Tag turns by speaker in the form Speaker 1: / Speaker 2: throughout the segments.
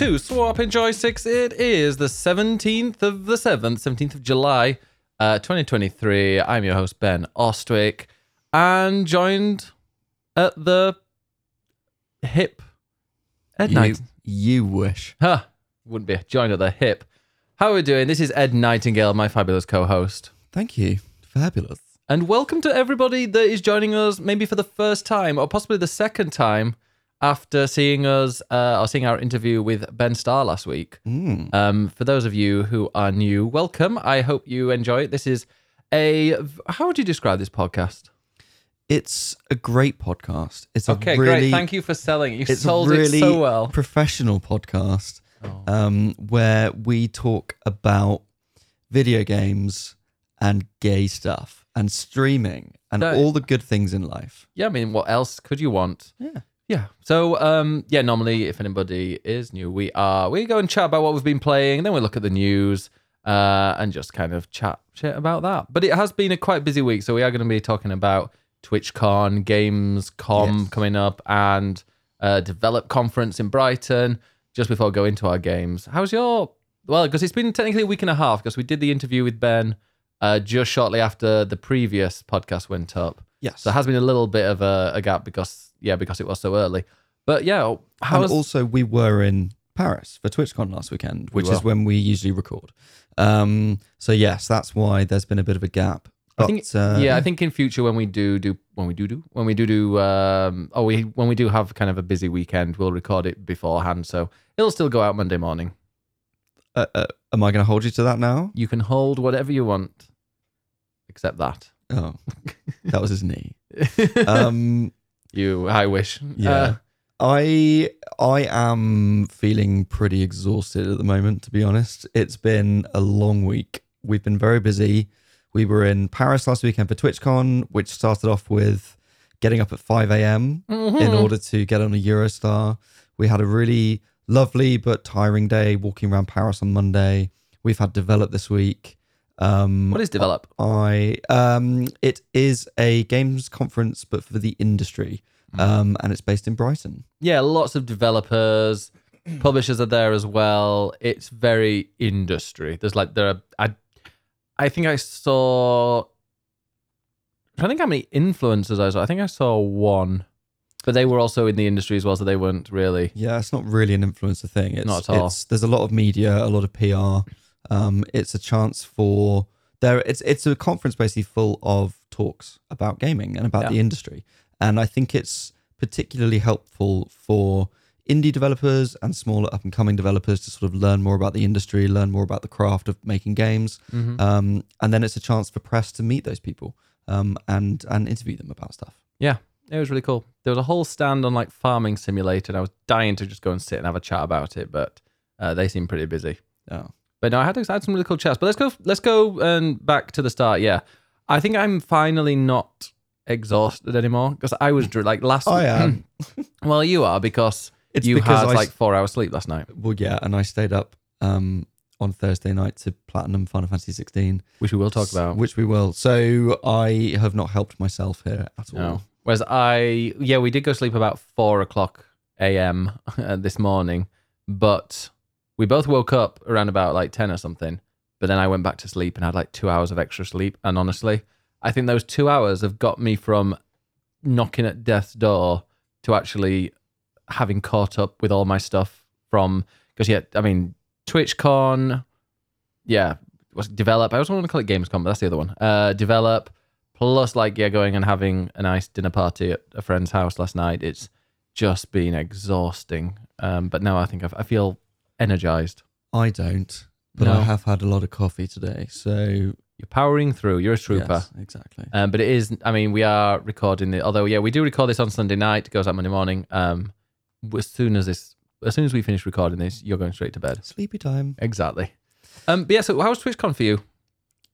Speaker 1: to Swapping Joysticks. It is the 17th of the 7th, 17th of July, uh, 2023. I'm your host, Ben Ostwick, and joined at the hip at
Speaker 2: You,
Speaker 1: night.
Speaker 2: you wish.
Speaker 1: Huh, wouldn't be joined at the hip. How are we doing? This is Ed Nightingale, my fabulous co host.
Speaker 2: Thank you. Fabulous.
Speaker 1: And welcome to everybody that is joining us, maybe for the first time or possibly the second time after seeing us uh, or seeing our interview with Ben Starr last week.
Speaker 2: Mm.
Speaker 1: Um, for those of you who are new, welcome. I hope you enjoy it. This is a how would you describe this podcast?
Speaker 2: It's a great podcast. It's a
Speaker 1: Okay,
Speaker 2: really,
Speaker 1: great. Thank you for selling. it. You sold
Speaker 2: really
Speaker 1: it so well.
Speaker 2: professional podcast
Speaker 1: Oh.
Speaker 2: um, where we talk about video games and gay stuff and streaming and
Speaker 1: That-
Speaker 2: all the good things in life.
Speaker 1: Yeah, I mean, what else could you want?
Speaker 2: Yeah.
Speaker 1: Yeah. So, um, yeah, normally if anybody is new, we are we go and chat about what we've been playing, then we look at the news, uh, and just kind of chat shit about that. But it has been a quite busy week, so we are going to be talking about TwitchCon, Gamescom
Speaker 2: Yes.
Speaker 1: coming up, and uh, Develop Conference in Brighton. Just before I go into our games, how's your? Well, because it's been technically a week and a half because we did the interview with Ben uh, just shortly after the previous podcast went up.
Speaker 2: Yes.
Speaker 1: So it has been a little bit of a, a gap because yeah, because it was so early. But yeah, how
Speaker 2: and
Speaker 1: was
Speaker 2: also, we were in Paris for TwitchCon last weekend, which
Speaker 1: We
Speaker 2: is when we usually record. Um, so yes, that's why there's been a bit of a gap.
Speaker 1: I think
Speaker 2: uh,
Speaker 1: yeah, I think in future when we do do when we do do when we do do um oh we when we do have kind of a busy weekend, we'll record it beforehand, so it'll still go out Monday morning.
Speaker 2: uh, uh, am I going to hold you to that now?
Speaker 1: You can hold whatever you want, except that.
Speaker 2: Oh, that was his knee. Um,
Speaker 1: You, I wish.
Speaker 2: Yeah.
Speaker 1: Uh,
Speaker 2: I I am feeling pretty exhausted at the moment, to be honest. It's been a long week. We've been very busy. We were in Paris last weekend for TwitchCon, which started off with getting up at 5 a.m. in
Speaker 1: mhm.
Speaker 2: order to get on a Eurostar. We had a really lovely but tiring day walking around Paris on Monday. We've had Develop this week. Um,
Speaker 1: what is develop?
Speaker 2: I um it is a games conference but for the industry.
Speaker 1: Mm.
Speaker 2: Um and it's based in Brighton.
Speaker 1: yeah, lots of developers, publishers are there as well. It's very industry. There's like there are I I think I saw I think how many influencers I saw. I think I saw one. But they were also in the industry as well, so they weren't really
Speaker 2: Yeah, it's not really an influencer thing. It's,
Speaker 1: Not at all.
Speaker 2: It's, there's a lot of media, a lot of PR. Um, it's a chance for there. It's it's a conference basically full of talks about gaming and about
Speaker 1: Yeah.
Speaker 2: the industry, and I think it's particularly helpful for indie developers and smaller up and coming developers to sort of learn more about the industry, learn more about the craft of making games,
Speaker 1: Mhm.
Speaker 2: um, and then it's a chance for press to meet those people um, and and interview them about stuff.
Speaker 1: Yeah, it was really cool. There was a whole stand on like farming simulator, and I was dying to just go and sit and have a chat about it, but uh, they seemed pretty busy.
Speaker 2: Oh.
Speaker 1: But no, I had, I had some really cool chats. But let's go. Let's go and back to the start. Yeah, I think I'm finally not exhausted anymore because I was like last.
Speaker 2: I am.
Speaker 1: well, you are because
Speaker 2: It's
Speaker 1: you
Speaker 2: because
Speaker 1: had
Speaker 2: I
Speaker 1: like four hours sleep last night,
Speaker 2: Well, yeah, and I stayed up um, on Thursday night to platinum Final Fantasy 16,
Speaker 1: which we will talk about.
Speaker 2: which we will. So I have not helped myself here at all.
Speaker 1: No. Whereas I, yeah, we did go sleep about four o'clock a.m. this morning, but we both woke up around about like 10 or something. But then I went back to sleep and had like two hours of extra sleep. And honestly, I think those two hours have got me from knocking at death's door to actually having caught up with all my stuff from, because yeah, I mean, TwitchCon, yeah, was develop. I also want to call it Gamescom, but that's the other one. Uh, develop plus like yeah, going and having a nice dinner party at a friend's house last night. It's just been exhausting. Um, but now I think I've, I feel energized.
Speaker 2: I don't, but
Speaker 1: No.
Speaker 2: I have had a lot of coffee today. So
Speaker 1: You're powering through. You're a trooper.
Speaker 2: yes, exactly.
Speaker 1: Um, but it is. I mean, we are recording it. Although, yeah, we do record this on Sunday night. It goes out Monday morning. Um, as soon as this, as soon as we finish recording this, you're going straight to bed.
Speaker 2: Sleepy time.
Speaker 1: Exactly. Um, but yeah. So, how was TwitchCon for you?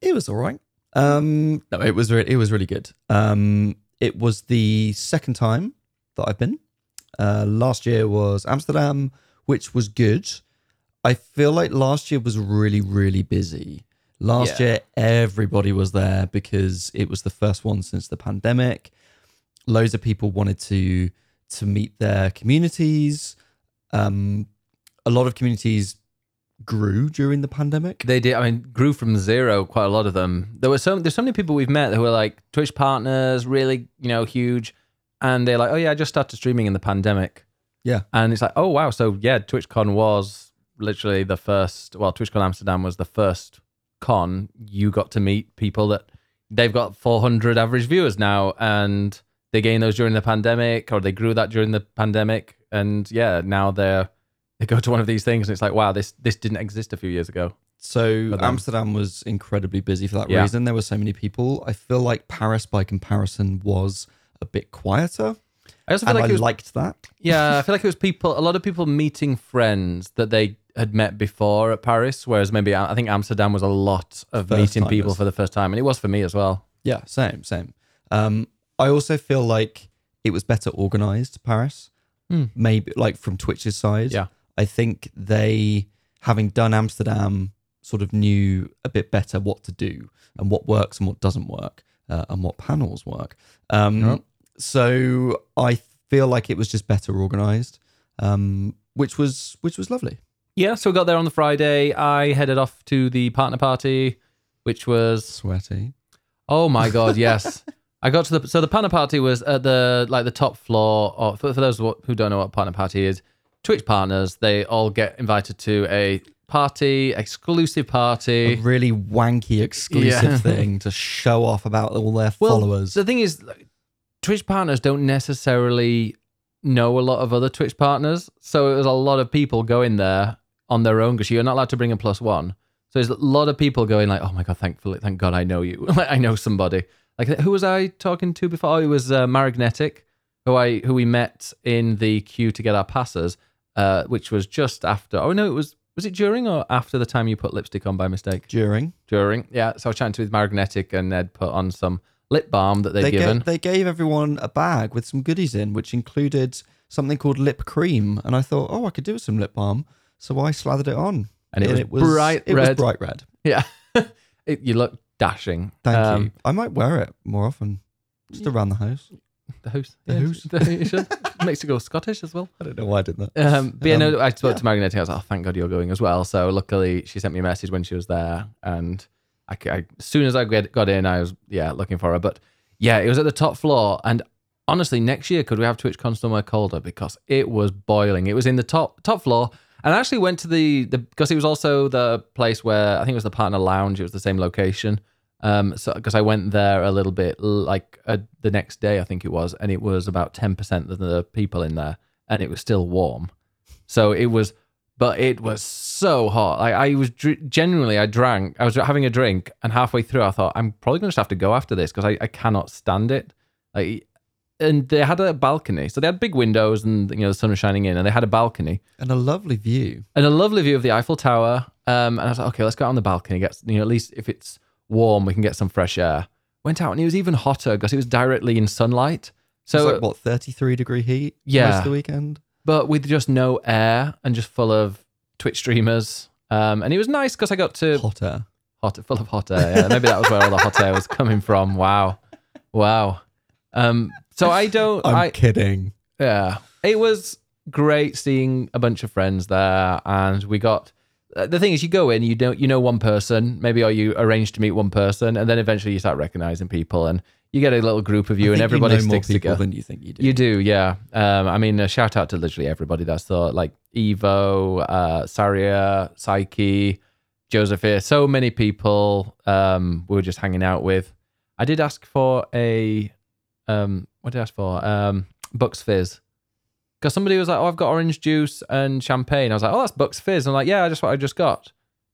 Speaker 2: It was all right. Um, no, it was re- it was really good. Um, it was the second time that I've been. Uh, last year was Amsterdam, which was good. I feel like last year was really really busy. Last
Speaker 1: Yeah.
Speaker 2: year everybody was there because it was the first one since the pandemic. Loads of people wanted to to meet their communities. Um, a lot of communities grew during the pandemic.
Speaker 1: They did. I mean, grew from zero. Quite a lot of them. There were so there's so many people we've met who are like Twitch partners, really, you know, huge, and they're like, oh yeah, I just started streaming in the pandemic,
Speaker 2: Yeah.
Speaker 1: and it's like, oh wow, so yeah, TwitchCon was literally the first. Well, TwitchCon Amsterdam was the first con. You got to meet people that they've got 400 average viewers now, and they gained those during the pandemic, or they grew that during the pandemic, and yeah, now they're they go to one of these things, and it's like, wow, this this didn't exist a few years ago.
Speaker 2: So Amsterdam was incredibly busy for that
Speaker 1: Yeah.
Speaker 2: reason. There were so many people. I feel like Paris, by comparison, was a bit quieter,
Speaker 1: I also feel
Speaker 2: and
Speaker 1: like
Speaker 2: I
Speaker 1: was
Speaker 2: liked that.
Speaker 1: Yeah, I feel like it was people, a lot of people meeting friends that they had met before at Paris, whereas maybe I think Amsterdam was a lot of
Speaker 2: First
Speaker 1: meeting people for the first time, and it was for me as well.
Speaker 2: Yeah, same, same. Um, I also feel like it was better organized, Paris.
Speaker 1: Hmm.
Speaker 2: Maybe like from Twitch's side.
Speaker 1: Yeah.
Speaker 2: I think they, having done Amsterdam, sort of knew a bit better what to do and what works and what doesn't work uh, and what panels work. Um. So I feel like it was just better organized, um, which was which was lovely.
Speaker 1: Yeah, so we got there on the Friday. I headed off to the partner party, which was
Speaker 2: Sweaty.
Speaker 1: oh my god, yes. I got to the so the partner party was at the like the top floor. Or for, for those who don't know what partner party is, Twitch partners they all get invited to a party, exclusive party, A
Speaker 2: really wanky exclusive
Speaker 1: Yeah.
Speaker 2: thing to show off about all their
Speaker 1: Well,
Speaker 2: followers.
Speaker 1: The thing is, like, Twitch partners don't necessarily know a lot of other Twitch partners, so it was a lot of people going there on their own because you're not allowed to bring a plus one. So there's a lot of people going like, "Oh my god, thankfully, thank God, I know you. like, I know somebody." Like, who was I talking to before? Oh, it was uh, Marignetic, who I who we met in the queue to get our passes, uh, which was just after. Oh no, it was was it during or after the time you put lipstick on by mistake?
Speaker 2: During
Speaker 1: During, yeah. So I was chatting to with Marignetic and Ned put on some lip balm that they'd
Speaker 2: they
Speaker 1: given.
Speaker 2: gave, they gave everyone a bag with some goodies in, which included something called lip cream, and I thought, oh, I could do with some lip balm, so I slathered it on,
Speaker 1: And it was bright
Speaker 2: it
Speaker 1: red.
Speaker 2: was bright red.
Speaker 1: Yeah. it, you look dashing.
Speaker 2: Thank
Speaker 1: Um,
Speaker 2: you. I might wear it more often, just around the house.
Speaker 1: The house.
Speaker 2: The
Speaker 1: yeah,
Speaker 2: house.
Speaker 1: the- you should. Makes you go Scottish as well.
Speaker 2: I don't know why I did that.
Speaker 1: Um, but yeah, no, I spoke
Speaker 2: yeah.
Speaker 1: to Margaret. I was like, oh, thank God you're going as well. So luckily, she sent me a message when she was there, and I, c- I- as soon as I get, got in, I was yeah looking for her. But yeah, it was at the top floor, and honestly, next year could we have TwitchCon somewhere colder because it was boiling. It was in the top top floor, and I actually went to the the because it was also the place where I think it was the partner lounge. It was the same location. Um, so because I went there a little bit like uh, the next day, I think it was, and it was about ten percent of the people in there, and it was still warm. So it was, but it was so hot. I was dr- genuinely, I drank. I was having a drink, and halfway through, I thought I'm probably going to have to go after this because I, I cannot stand it. Like, and they had a balcony, so they had big windows, and you know the sun was shining in, and they had a balcony
Speaker 2: And a lovely view.
Speaker 1: and a lovely view of the Eiffel Tower. Um, and I was like, okay, let's go out on the balcony. Get you know, at least if it's warm, we can get some fresh air. Went out and it was even hotter because it was directly in sunlight.
Speaker 2: So like what, thirty three degree heat?
Speaker 1: Yeah.
Speaker 2: most of the weekend.
Speaker 1: but with just no air and just full of Twitch streamers. Um, and it was nice because I got to
Speaker 2: Hot air.
Speaker 1: hot, full of hot air. Yeah, maybe that was where all the hot air was coming from. Wow, wow. Um, so I don't.
Speaker 2: I'm
Speaker 1: I
Speaker 2: kidding.
Speaker 1: Yeah, it was great seeing a bunch of friends there, and we got. uh, The thing is, you go in, you don't, you know one person, maybe, or you arrange to meet one person, and then eventually you start recognizing people, and you get a little group of you, and everybody
Speaker 2: you know more
Speaker 1: sticks
Speaker 2: people
Speaker 1: together.
Speaker 2: than you think you do.
Speaker 1: You do, yeah. Um, I mean, a shout out to literally everybody that's thought, like Evo, uh, Saria, Psyche, Josephine, so many people um, we were just hanging out with. I did ask for a, um, what did I ask for? Um, Bucks Fizz. Because somebody was like, oh, I've got orange juice and champagne. I was like, oh, that's Bucks Fizz. I'm like, yeah, just what I just got. So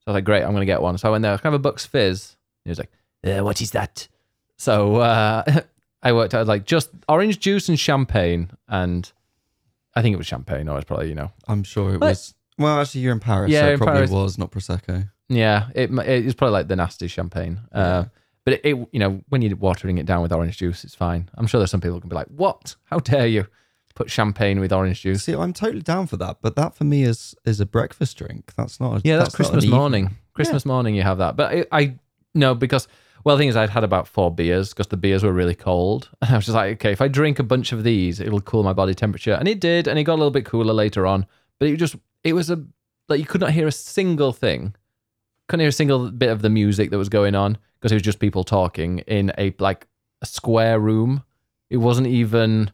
Speaker 1: I was like, great, I'm going to get one. So I went there, can I have a Bucks Fizz? He was like, uh, what is that? So uh, I worked out like just orange juice and champagne, and I think it was champagne, or it's probably you know,
Speaker 2: I'm sure it
Speaker 1: But-
Speaker 2: was. Well, actually, you're in Paris,
Speaker 1: Yeah,
Speaker 2: so
Speaker 1: in
Speaker 2: it probably
Speaker 1: Paris.
Speaker 2: was not prosecco.
Speaker 1: yeah, it it was probably like the nasty champagne. Uh, but it, it, you know, when you're watering it down with orange juice, it's fine. I'm sure there's some people who can be like, "What? How dare you put champagne with orange juice?"
Speaker 2: See, I'm totally down for that, but that for me is is a breakfast drink. That's not. A,
Speaker 1: Yeah, that's,
Speaker 2: not
Speaker 1: Christmas
Speaker 2: an evening.
Speaker 1: morning. Christmas morning, you have that. But I, I no, because well, the thing is, I'd had about four beers because the beers were really cold. And I was just like, okay, if I drink a bunch of these, it'll cool my body temperature, and it did, and it got a little bit cooler later on. But it just, it was a like you could not hear a single thing. Couldn't hear a single bit of the music that was going on because it was just people talking in a like a square room. It wasn't even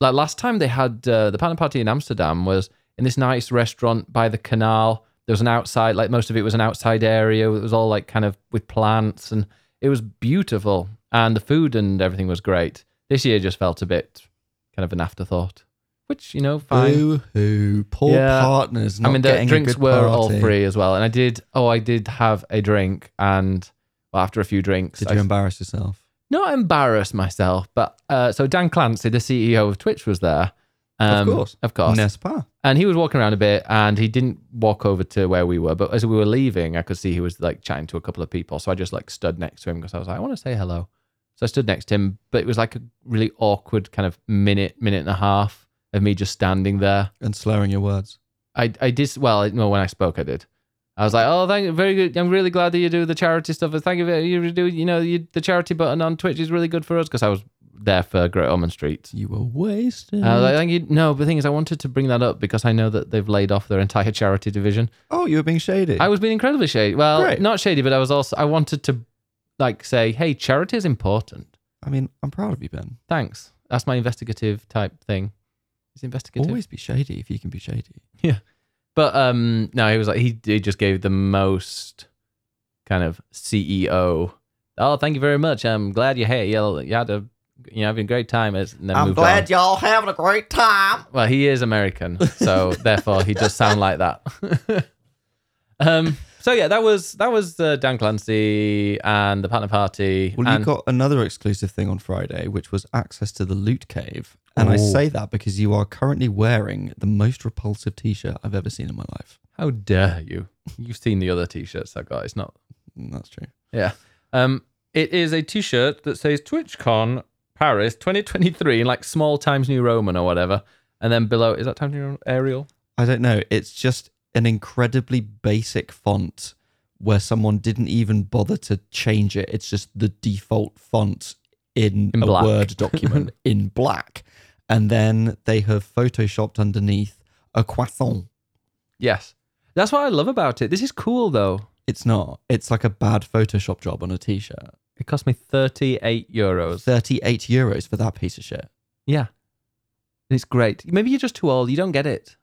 Speaker 1: like last time they had uh, the partner party in Amsterdam was in this nice restaurant by the canal. There was an outside, like most of it was an outside area. It was all like kind of with plants and it was beautiful. And the food and everything was great. This year just felt a bit kind of an afterthought, which, you know, fine.
Speaker 2: Boo hoo. Poor
Speaker 1: Yeah.
Speaker 2: partners.
Speaker 1: I mean, the drinks were all free as well. And I did, oh, I did have a drink. And well, after a few drinks,
Speaker 2: Did
Speaker 1: I
Speaker 2: you embarrass yourself?
Speaker 1: not embarrass myself, but uh, so Dan Clancy, the CEO of Twitch, was there. Um,
Speaker 2: of course.
Speaker 1: Of course.
Speaker 2: N'est-ce?
Speaker 1: And he was walking around a bit and he didn't walk over to where we were. But as we were leaving, I could see he was like chatting to a couple of people. So I just like stood next to him because I was like, I want to say hello. So I stood next to him, but it was like a really awkward kind of minute, minute and a half of me just standing there.
Speaker 2: And slurring your words.
Speaker 1: I, I did, well, no, when I spoke, I did. I was like, oh, thank you, very good. I'm really glad that you do the charity stuff. Thank you. very- You do, you know, you, the charity button on Twitch is really good for us because I was there for Great Ormond Street.
Speaker 2: You were wasted.
Speaker 1: I was like, thank you. No, but the thing is, I wanted to bring that up because I know that they've laid off their entire charity division.
Speaker 2: oh, you were being shady.
Speaker 1: I was being incredibly shady. Well,
Speaker 2: Great.
Speaker 1: not shady, but I was also, I wanted to like say, hey, charity is important.
Speaker 2: I mean, I'm proud of you, Ben.
Speaker 1: Thanks. That's my investigative type thing. It's investigative.
Speaker 2: Always be shady if you can be shady. Yeah.
Speaker 1: But um, no, he was like he, he just gave the most kind of CEO. Oh, thank you very much. I'm glad you had you, you had a you know having a great time. As and
Speaker 3: I'm glad
Speaker 1: on.
Speaker 3: y'all having a great time.
Speaker 1: Well, he is American, so therefore he does sound like that. um. So yeah, that was that was uh, Dan Clancy and the partner party.
Speaker 2: Well,
Speaker 1: and
Speaker 2: you got another exclusive thing on Friday, which was access to the loot cave. And I say that because you are currently wearing the most repulsive t-shirt I've ever seen in my life.
Speaker 1: how dare you? You've seen the other t-shirts I got. It's not
Speaker 2: Mm, That's true.
Speaker 1: Yeah. Um, it is a T-shirt that says TwitchCon Paris 2023 in like small Times New Roman or whatever, and then below is that Times New Roman Arial?
Speaker 2: I don't know. It's just an incredibly basic font where someone didn't even bother to change it. It's just the default font in,
Speaker 1: In
Speaker 2: a
Speaker 1: black.
Speaker 2: Word document in black. And then they have photoshopped underneath a croissant.
Speaker 1: Yes, that's what I love about it. This is cool though.
Speaker 2: It's not. It's like a bad Photoshop job on a t-shirt.
Speaker 1: It cost me 38 euros.
Speaker 2: 38 euros for that piece of shit.
Speaker 1: Yeah, it's great. Maybe you're just too old. You don't get it.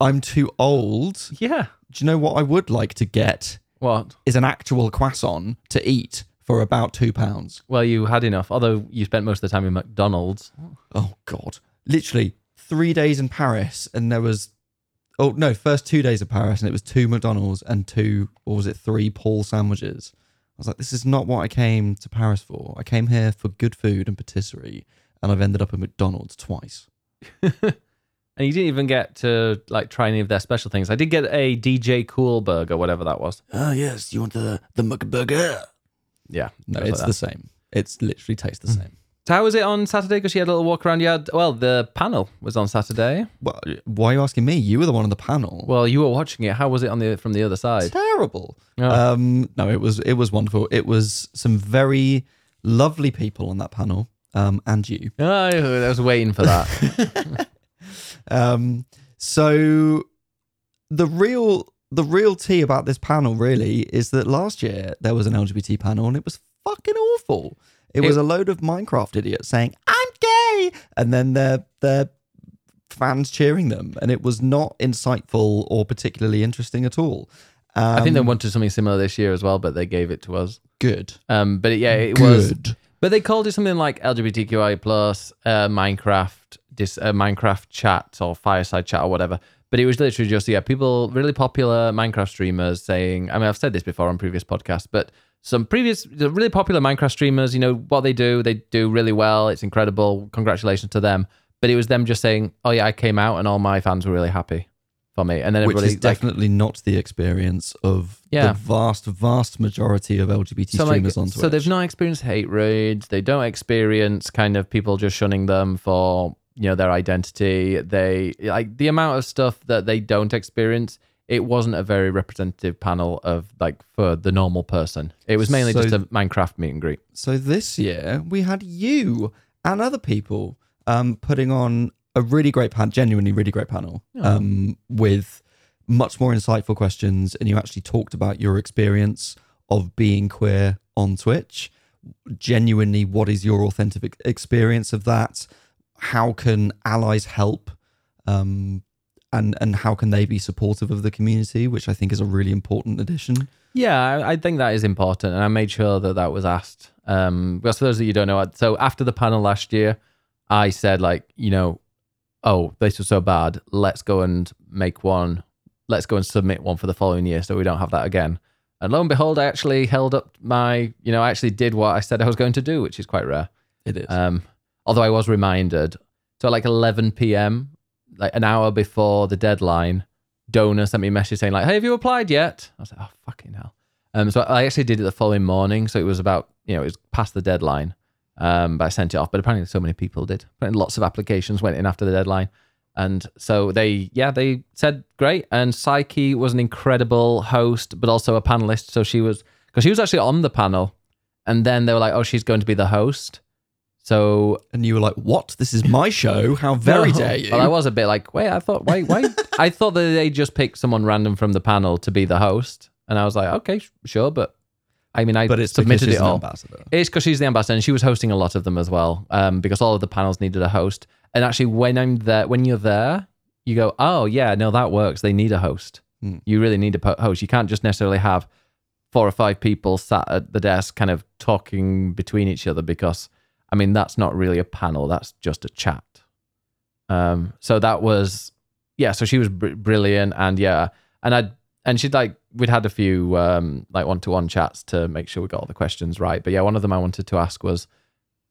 Speaker 2: I'm too old.
Speaker 1: Yeah.
Speaker 2: Do you know what I would like to get?
Speaker 1: What?
Speaker 2: Is an actual croissant to eat for about two pounds.
Speaker 1: Well, you had enough. Although you spent most of the time in McDonald's.
Speaker 2: Oh God! Literally three days in Paris, and there was oh no, first two days of Paris, and it was two McDonald's and two, or was it three Paul sandwiches? I was like, this is not what I came to Paris for. I came here for good food and patisserie, and I've ended up at McDonald's twice.
Speaker 1: And you didn't even get to like try any of their special things. I did get a DJ Cool burger, whatever that was.
Speaker 3: Oh yes, you want the the McBurger?
Speaker 1: Yeah,
Speaker 2: No, it's
Speaker 1: like
Speaker 2: the same. It's literally tastes the same.
Speaker 1: So how was it on Saturday? Because you had a little walk around. You had well, the panel was on Saturday.
Speaker 2: Well, why are you asking me? You were the one on the panel.
Speaker 1: Well, you were watching it. How was it on the from the other side?
Speaker 2: terrible.
Speaker 1: Oh.
Speaker 2: Um, no, it was it was wonderful. It was some very lovely people on that panel. Um, and you.
Speaker 1: Oh, I was waiting for that.
Speaker 2: Um, so the real the real tea about this panel really is that last year there was an LGBT panel and it was fucking awful. It,
Speaker 1: It-
Speaker 2: was a load of Minecraft idiots saying "I'm gay," and then their their fans cheering them, and it was not insightful or particularly interesting at all. Um,
Speaker 1: I think they wanted something similar this year as well, but they gave it to us.
Speaker 2: good.
Speaker 1: Um, but yeah, it was. But they called it something like LGBTQI plus uh, Minecraft, dis, uh, Minecraft chat or fireside chat or whatever. But it was literally just yeah, people really popular Minecraft streamers saying. I mean, I've said this before on previous podcasts, but some previous really popular Minecraft streamers, you know what they do, they do really well. It's incredible. Congratulations to them. But it was them just saying, "Oh yeah, I came out and all my fans were really happy for me." And then
Speaker 2: Which is definitely not the experience of
Speaker 1: Yeah.
Speaker 2: the vast, vast majority of LGBT
Speaker 1: so like,
Speaker 2: streamers on Twitch.
Speaker 1: so they've not experienced hate raids. They don't experience kind of people just shunning them for you know their identity. They like the amount of stuff that they don't experience. It wasn't a very representative panel of like for the normal person. It was mainly
Speaker 2: So-
Speaker 1: just a Minecraft meet and greet.
Speaker 2: So this year we had you and other people um, putting on a really great panel, genuinely really great panel um, with much more insightful questions, and you actually talked about your experience of being queer on Twitch. Genuinely, what is your authentic experience of that? How can allies help? Um, and and how can they be supportive of the community, which I think is a really important addition.
Speaker 1: Yeah, I, I think that is important, and I made sure that that was asked. Um, because for those of you who don't know, so after the panel last year, I said like, you know, oh, this was so bad. Let's go and make one. Let's go and submit one for the following year, so we don't have that again. And lo and behold, I actually held up my, you know, I actually did what I said I was going to do, which is quite rare.
Speaker 2: It is.
Speaker 1: Um, although I was reminded, so like 11 p.m., like an hour before the deadline, Donor sent me a message saying like, "Hey, have you applied yet?" I was like, "Oh fucking hell!" Um, so I actually did it the following morning, so it was about you know it was past the deadline, um, but I sent it off. But apparently, so many people did. Apparently lots of applications went in after the deadline, and so they yeah they said great. And Psyche was an incredible host, but also a panelist. So she was because she was actually on the panel, and then they were like, "Oh, she's going to be the host." So
Speaker 2: and you were like, "What? This is my show? How very
Speaker 1: no.
Speaker 2: dare you!"
Speaker 1: Well, I was a bit like, wait, I thought, wait, wait. I thought that they just picked someone random from the panel to be the host, and I was like, okay, sh- sure, but I mean, I
Speaker 2: but it's
Speaker 1: submitted
Speaker 2: she's
Speaker 1: it all.
Speaker 2: ambassador.
Speaker 1: It's because she's the ambassador, and she was hosting a lot of them as well, um, because all of the panels needed a host. And actually, when I'm there, when you're there, you go, oh yeah, no, that works. They need a host.
Speaker 2: Hmm.
Speaker 1: You really need a host. You can't just necessarily have four or five people sat at the desk, kind of talking between each other, because I mean, that's not really a panel. That's just a chat. Um, so that was, yeah. So she was br- brilliant, and yeah, and I and she'd like we'd had a few um like one to one chats to make sure we got all the questions right. But yeah, one of them I wanted to ask was,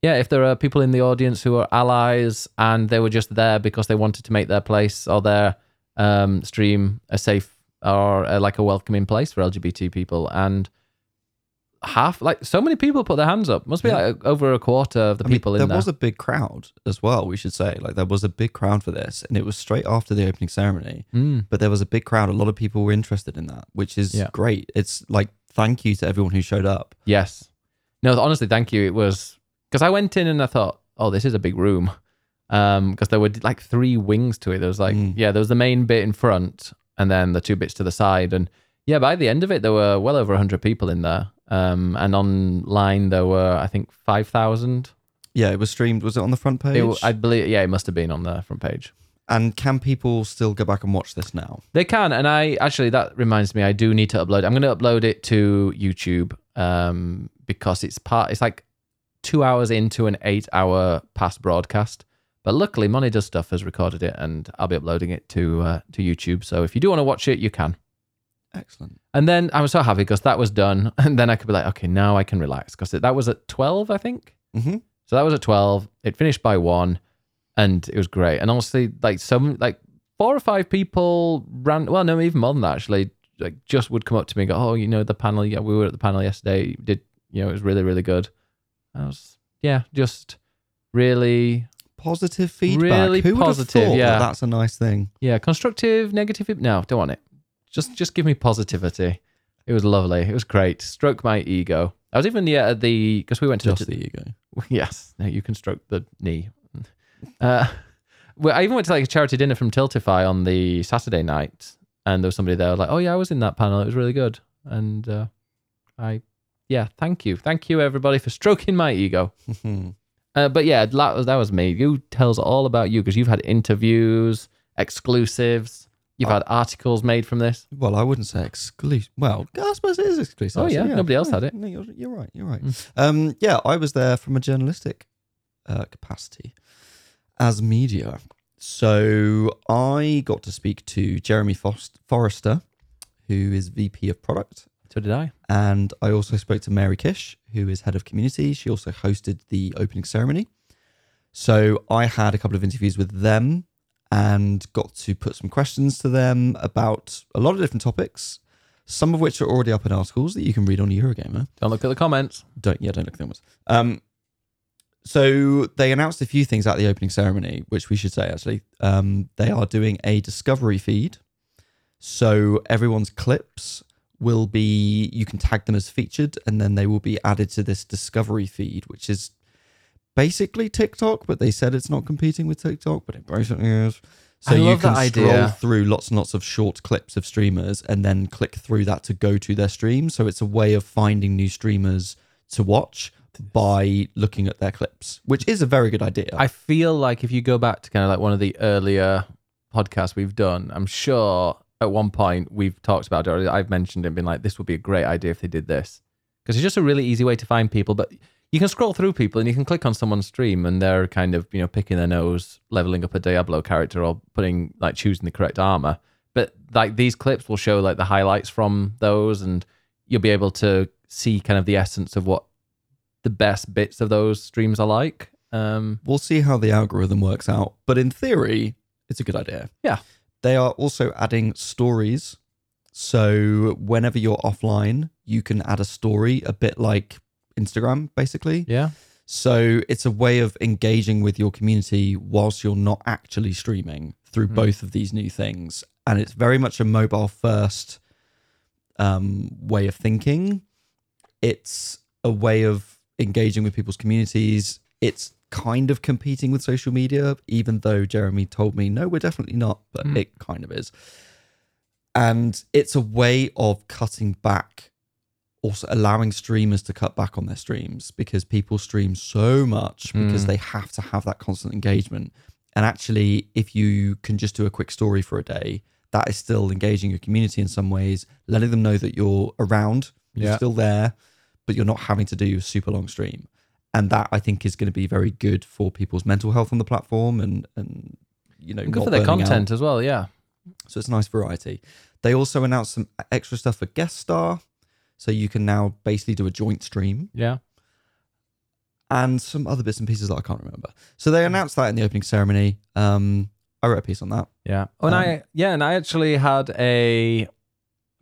Speaker 1: yeah, if there are people in the audience who are allies and they were just there because they wanted to make their place or their um stream a safe or uh, like a welcoming place for LGBT people, and half like so many people put their hands up. Must be
Speaker 2: Yeah.
Speaker 1: like over a quarter of the
Speaker 2: I mean,
Speaker 1: people in there.
Speaker 2: There was a big crowd as well. We should say, like, there was a big crowd for this, and it was straight after the opening ceremony.
Speaker 1: Mm.
Speaker 2: But there was a big crowd. A lot of people were interested in that, which is
Speaker 1: Yeah.
Speaker 2: great. It's like thank you to everyone who showed up.
Speaker 1: Yes. No, honestly, thank you. It was because I went in and I thought, oh, this is a big room. Um, because there were like three wings to it. There was like,
Speaker 2: Mm.
Speaker 1: yeah, there was the main bit in front and then the two bits to the side. And yeah, by the end of it, there were well over 100 people in there. Um, and online, there were, I think, 5,000.
Speaker 2: Yeah, it was streamed. Was it on the front page?
Speaker 1: It- I believe, yeah, it must have been on the front page.
Speaker 2: and can people still go back and watch this now?
Speaker 1: They can, and I actually that reminds me, I do need to upload. I'm going to upload it to YouTube um, because it's part. It's like two hours into an eight-hour past broadcast. But luckily, Money Does Stuff has recorded it, and I'll be uploading it to uh, to YouTube. So if you do want to watch it, you can.
Speaker 2: Excellent.
Speaker 1: And then I was so happy because that was done, and then I could be like, okay, now I can relax because that was at twelve, I think.
Speaker 2: Mm-hmm.
Speaker 1: So that was at 12. It finished by one and it was great. And honestly, like some, like four or five people ran, well, no, even more than that actually, like just would come up to me and go, oh, you know, the panel, yeah, we were at the panel yesterday. Did, you know, it was really, really good. I was, yeah, just really,
Speaker 2: Positive feedback.
Speaker 1: Really
Speaker 2: Who would have
Speaker 1: positive,
Speaker 2: thought that
Speaker 1: yeah.
Speaker 2: that's a nice thing.
Speaker 1: yeah, constructive, negative. No, don't want it. Just, just give me positivity. It was lovely. It was great. Stroke my ego. I was even yeah at the because we went to
Speaker 2: Just the ego.
Speaker 1: Yes, no, you can stroke the knee. Uh, well, I even went to like a charity dinner from Tiltify on the Saturday night, and there was somebody there like, "Oh yeah, I was in that panel. It was really good." And uh, I, yeah, thank you, thank you everybody for stroking my ego. Uh, but yeah, that was that was me. You tell us all about you because you've had interviews, exclusives. You've had articles made from this.
Speaker 2: Well, I wouldn't say exclusive. Well, I suppose it is exclusive.
Speaker 1: Oh, yeah,
Speaker 2: actually,
Speaker 1: nobody else
Speaker 2: Yeah,
Speaker 1: had it.
Speaker 2: No, you're, you're right. You're right.
Speaker 1: Mm.
Speaker 2: Um, yeah, I was there from a journalistic uh, capacity as media. So I got to speak to Jeremy Fost- Forrester, who is VP of product.
Speaker 1: So did I.
Speaker 2: And I also spoke to Mary Kish, who is head of community. She also hosted the opening ceremony. So I had a couple of interviews with them and got to put some questions to them about a lot of different topics, some of which are already up in articles that you can read on Eurogamer.
Speaker 1: Don't look at the comments.
Speaker 2: Don't yeah, don't look at them. Um, so they announced a few things at the opening ceremony, which we should say actually. Um, they are doing a discovery feed, so everyone's clips will be you can tag them as featured, and then they will be added to this discovery feed, which is basically TikTok, but they said it's not competing with TikTok, but it basically is. So
Speaker 1: I
Speaker 2: you can scroll
Speaker 1: idea.
Speaker 2: through lots and lots of short clips of streamers and then click through that to go to their stream. So it's a way of finding new streamers to watch by looking at their clips, which is a very good idea.
Speaker 1: I feel like if you go back to kind of like one of the earlier podcasts we've done, I'm sure at one point we've talked about it. Or I've mentioned it, and been like, this would be a great idea if they did this because it's just a really easy way to find people. But you can scroll through people and you can click on someone's stream and they're kind of you know picking their nose, leveling up a Diablo character or putting like choosing the correct armor. But like these clips will show like the highlights from those, and you'll be able to see kind of the essence of what the best bits of those streams are like. Um,
Speaker 2: we'll see how the algorithm works out. But in theory, it's a good idea.
Speaker 1: Yeah.
Speaker 2: They are also adding stories. So whenever you're offline, you can add a story, a bit like Instagram, basically.
Speaker 1: yeah.
Speaker 2: So it's a way of engaging with your community whilst you're not actually streaming through
Speaker 1: Mhm.
Speaker 2: both of these new things. And it's very much a mobile first um, way of thinking. It's a way of engaging with people's communities. It's kind of competing with social media, even though Jeremy told me, no, we're definitely not, but
Speaker 1: Mm.
Speaker 2: it kind of is. And it's a way of cutting back also allowing streamers to cut back on their streams because people stream so much because
Speaker 1: Mm.
Speaker 2: they have to have that constant engagement. And actually, if you can just do a quick story for a day, that is still engaging your community in some ways, letting them know that you're around, you're
Speaker 1: Yeah.
Speaker 2: still there, but you're not having to do a super long stream. And that I think is going to be very good for people's mental health on the platform and and you know
Speaker 1: Good for their
Speaker 2: burning out.
Speaker 1: content as well, yeah.
Speaker 2: So it's a nice variety. They also announced some extra stuff for guest star. So you can now basically do a joint stream
Speaker 1: Yeah.
Speaker 2: and some other bits and pieces that I can't remember. So they announced that in the opening ceremony. Um, I wrote a piece on that.
Speaker 1: Yeah. And
Speaker 2: Um,
Speaker 1: I yeah, and I actually had a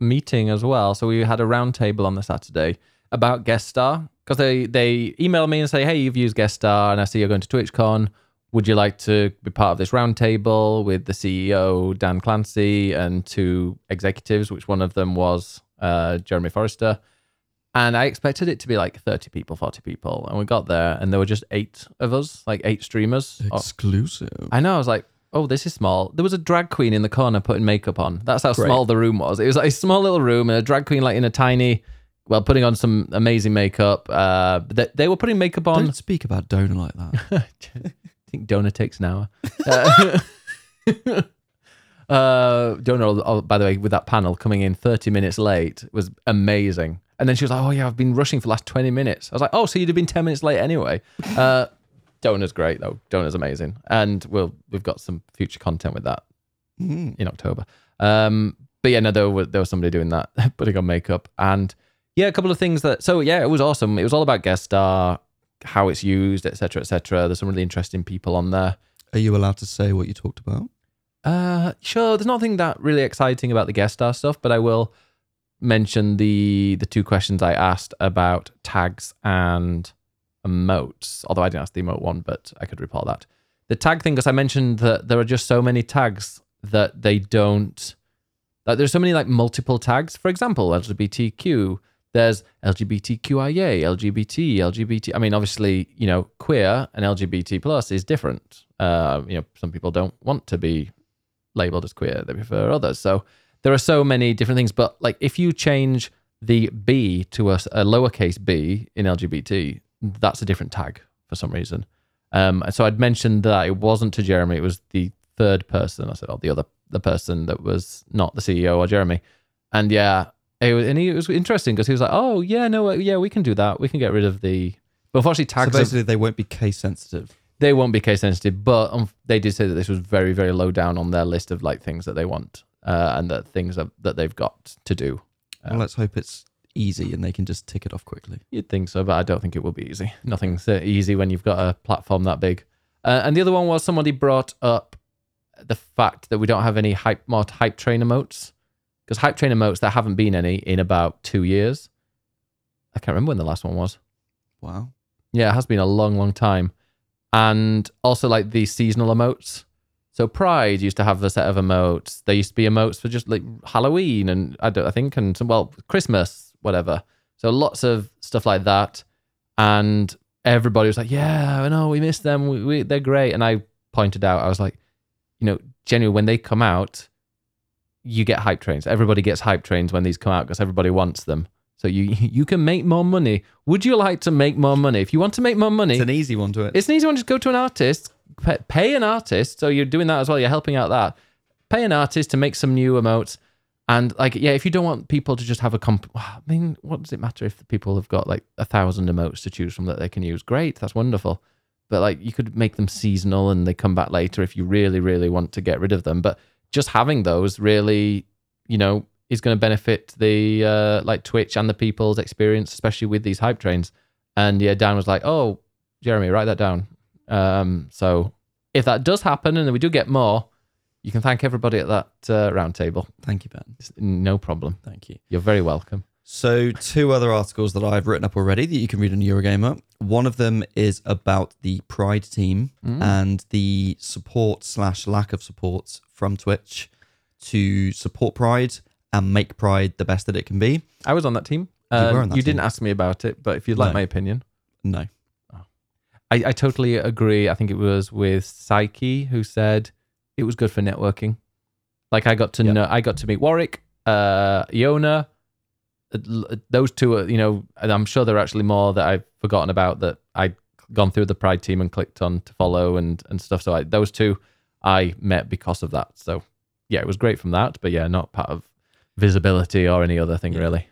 Speaker 1: meeting as well. So we had a roundtable on the Saturday about guest star because they they email me and say, "Hey, you've used guest star, and I see you're going to TwitchCon. Would you like to be part of this roundtable with the CEO Dan Clancy and two executives, which one of them was uh, Jeremy Forrester?" And I expected it to be like 30 people, 40 people. And we got there and there were just eight of us, like eight streamers. Oh,
Speaker 2: Exclusive.
Speaker 1: I know. I was like, oh, this is small. There was a drag queen in the corner putting makeup on. That's how
Speaker 2: Great.
Speaker 1: small the room was. It was like a small little room and a drag queen like in a tiny, well, putting on some amazing makeup. Uh, they, they were putting makeup on.
Speaker 2: Don't speak about Donor like that.
Speaker 1: I think Donor takes an hour. Uh, uh, Donor, oh, by the way, with that panel coming in 30 minutes late was amazing. And then she was like, oh, yeah, I've been rushing for the last 20 minutes. I was like, oh, so you'd have been 10 minutes late anyway. Uh, Donor's great, though. Donor's amazing. And we'll, we've got some future content with that
Speaker 2: Mm.
Speaker 1: in October. Um, but yeah, no, there was, there was somebody doing that, putting on makeup. And yeah, a couple of things that, so yeah, it was awesome. It was all about guest star, how it's used, etc., etc. There's some really interesting people on there.
Speaker 2: Are you allowed to say what you talked about?
Speaker 1: Uh, sure. There's nothing that really exciting about the guest star stuff, but I will mention the the two questions I asked about tags and emotes. Although I didn't ask the emote one, but I could report that. The tag thing, because I mentioned that there are just so many tags that they don't. Like there's so many like multiple tags. For example, LGBTQ. There's LGBTQIA, LGBT, LGBT. I mean, obviously, you know, queer and LGBT plus is different. Uh, you know, some people don't want to be labeled as queer; they prefer others. So there are so many different things. But like, if you change the B to a, a lowercase b in LGBT, that's a different tag for some reason. Um, and so I'd mentioned that it wasn't to Jeremy; it was the third person. I said, "Oh, the other, the person that was not the CEO or Jeremy." And yeah, it was, and he, it was interesting because he was like, "Oh, yeah, no, uh, yeah, we can do that. We can get rid of the." But unfortunately, tags
Speaker 2: so
Speaker 1: are-
Speaker 2: basically, they won't be case sensitive.
Speaker 1: They won't be case sensitive, but um, they did say that this was very, very low down on their list of like things that they want uh, and that things that, that they've got to do.
Speaker 2: Well, let's hope it's easy and they can just tick it off quickly.
Speaker 1: You'd think so, but I don't think it will be easy. Nothing's easy when you've got a platform that big. Uh, and the other one was somebody brought up the fact that we don't have any hype more hype train emotes because hype train emotes there haven't been any in about two years. I can't remember when the last one was.
Speaker 2: Wow.
Speaker 1: Yeah, it has been a long, long time. And also like the seasonal emotes. So Pride used to have the set of emotes. There used to be emotes for just like Halloween and I don't I think and some well Christmas, whatever. So lots of stuff like that. And everybody was like, "Yeah, I know we miss them. We, we, they're great." And I pointed out, I was like, you know, genuinely when they come out, you get hype trains. Everybody gets hype trains when these come out because everybody wants them. So you you can make more money. Would you like to make more money? If you want to make more money,
Speaker 2: It's an easy one to it.
Speaker 1: it's an easy one. Just go to an artist, pay, an artist. So you're doing that as well. You're helping out that. Pay an artist to make some new emotes. And like, yeah, if you don't want people to just have a comp, I mean, what does it matter if the people have got like a thousand emotes to choose from that they can use? Great, that's wonderful. But like, you could make them seasonal and they come back later if you really, really want to get rid of them. But just having those really, you know, is going to benefit the uh, like Twitch and the people's experience, especially with these hype trains. And yeah, Dan was like, "Oh, Jeremy, write that down." Um, so if that does happen and we do get more, you can thank everybody at that uh, round table.
Speaker 2: Thank you, Ben.
Speaker 1: No problem.
Speaker 2: Thank you.
Speaker 1: You're very welcome.
Speaker 2: So, two other articles that I've written up already that you can read on Eurogamer. One of them is about the Pride team and the support slash lack of support from Twitch to support Pride and make Pride the best that it can be.
Speaker 1: I was on that team.
Speaker 2: You
Speaker 1: Uh,
Speaker 2: were on that
Speaker 1: you didn't ask me about it, but if you'd like
Speaker 2: No.
Speaker 1: my opinion,
Speaker 2: No.
Speaker 1: I, I totally agree. I think it was with Psyche who said it was good for networking. Like I got to
Speaker 2: Yep.
Speaker 1: know, I got to meet Warwick, uh, Iona. uh, Those two are, you know, and I'm sure there are actually more that I've forgotten about that I'd gone through the Pride team and clicked on to follow and and stuff. So I, those two I met because of that. So yeah, it was great from that. But yeah, not part of visibility or any other thing
Speaker 2: Yeah.
Speaker 1: really.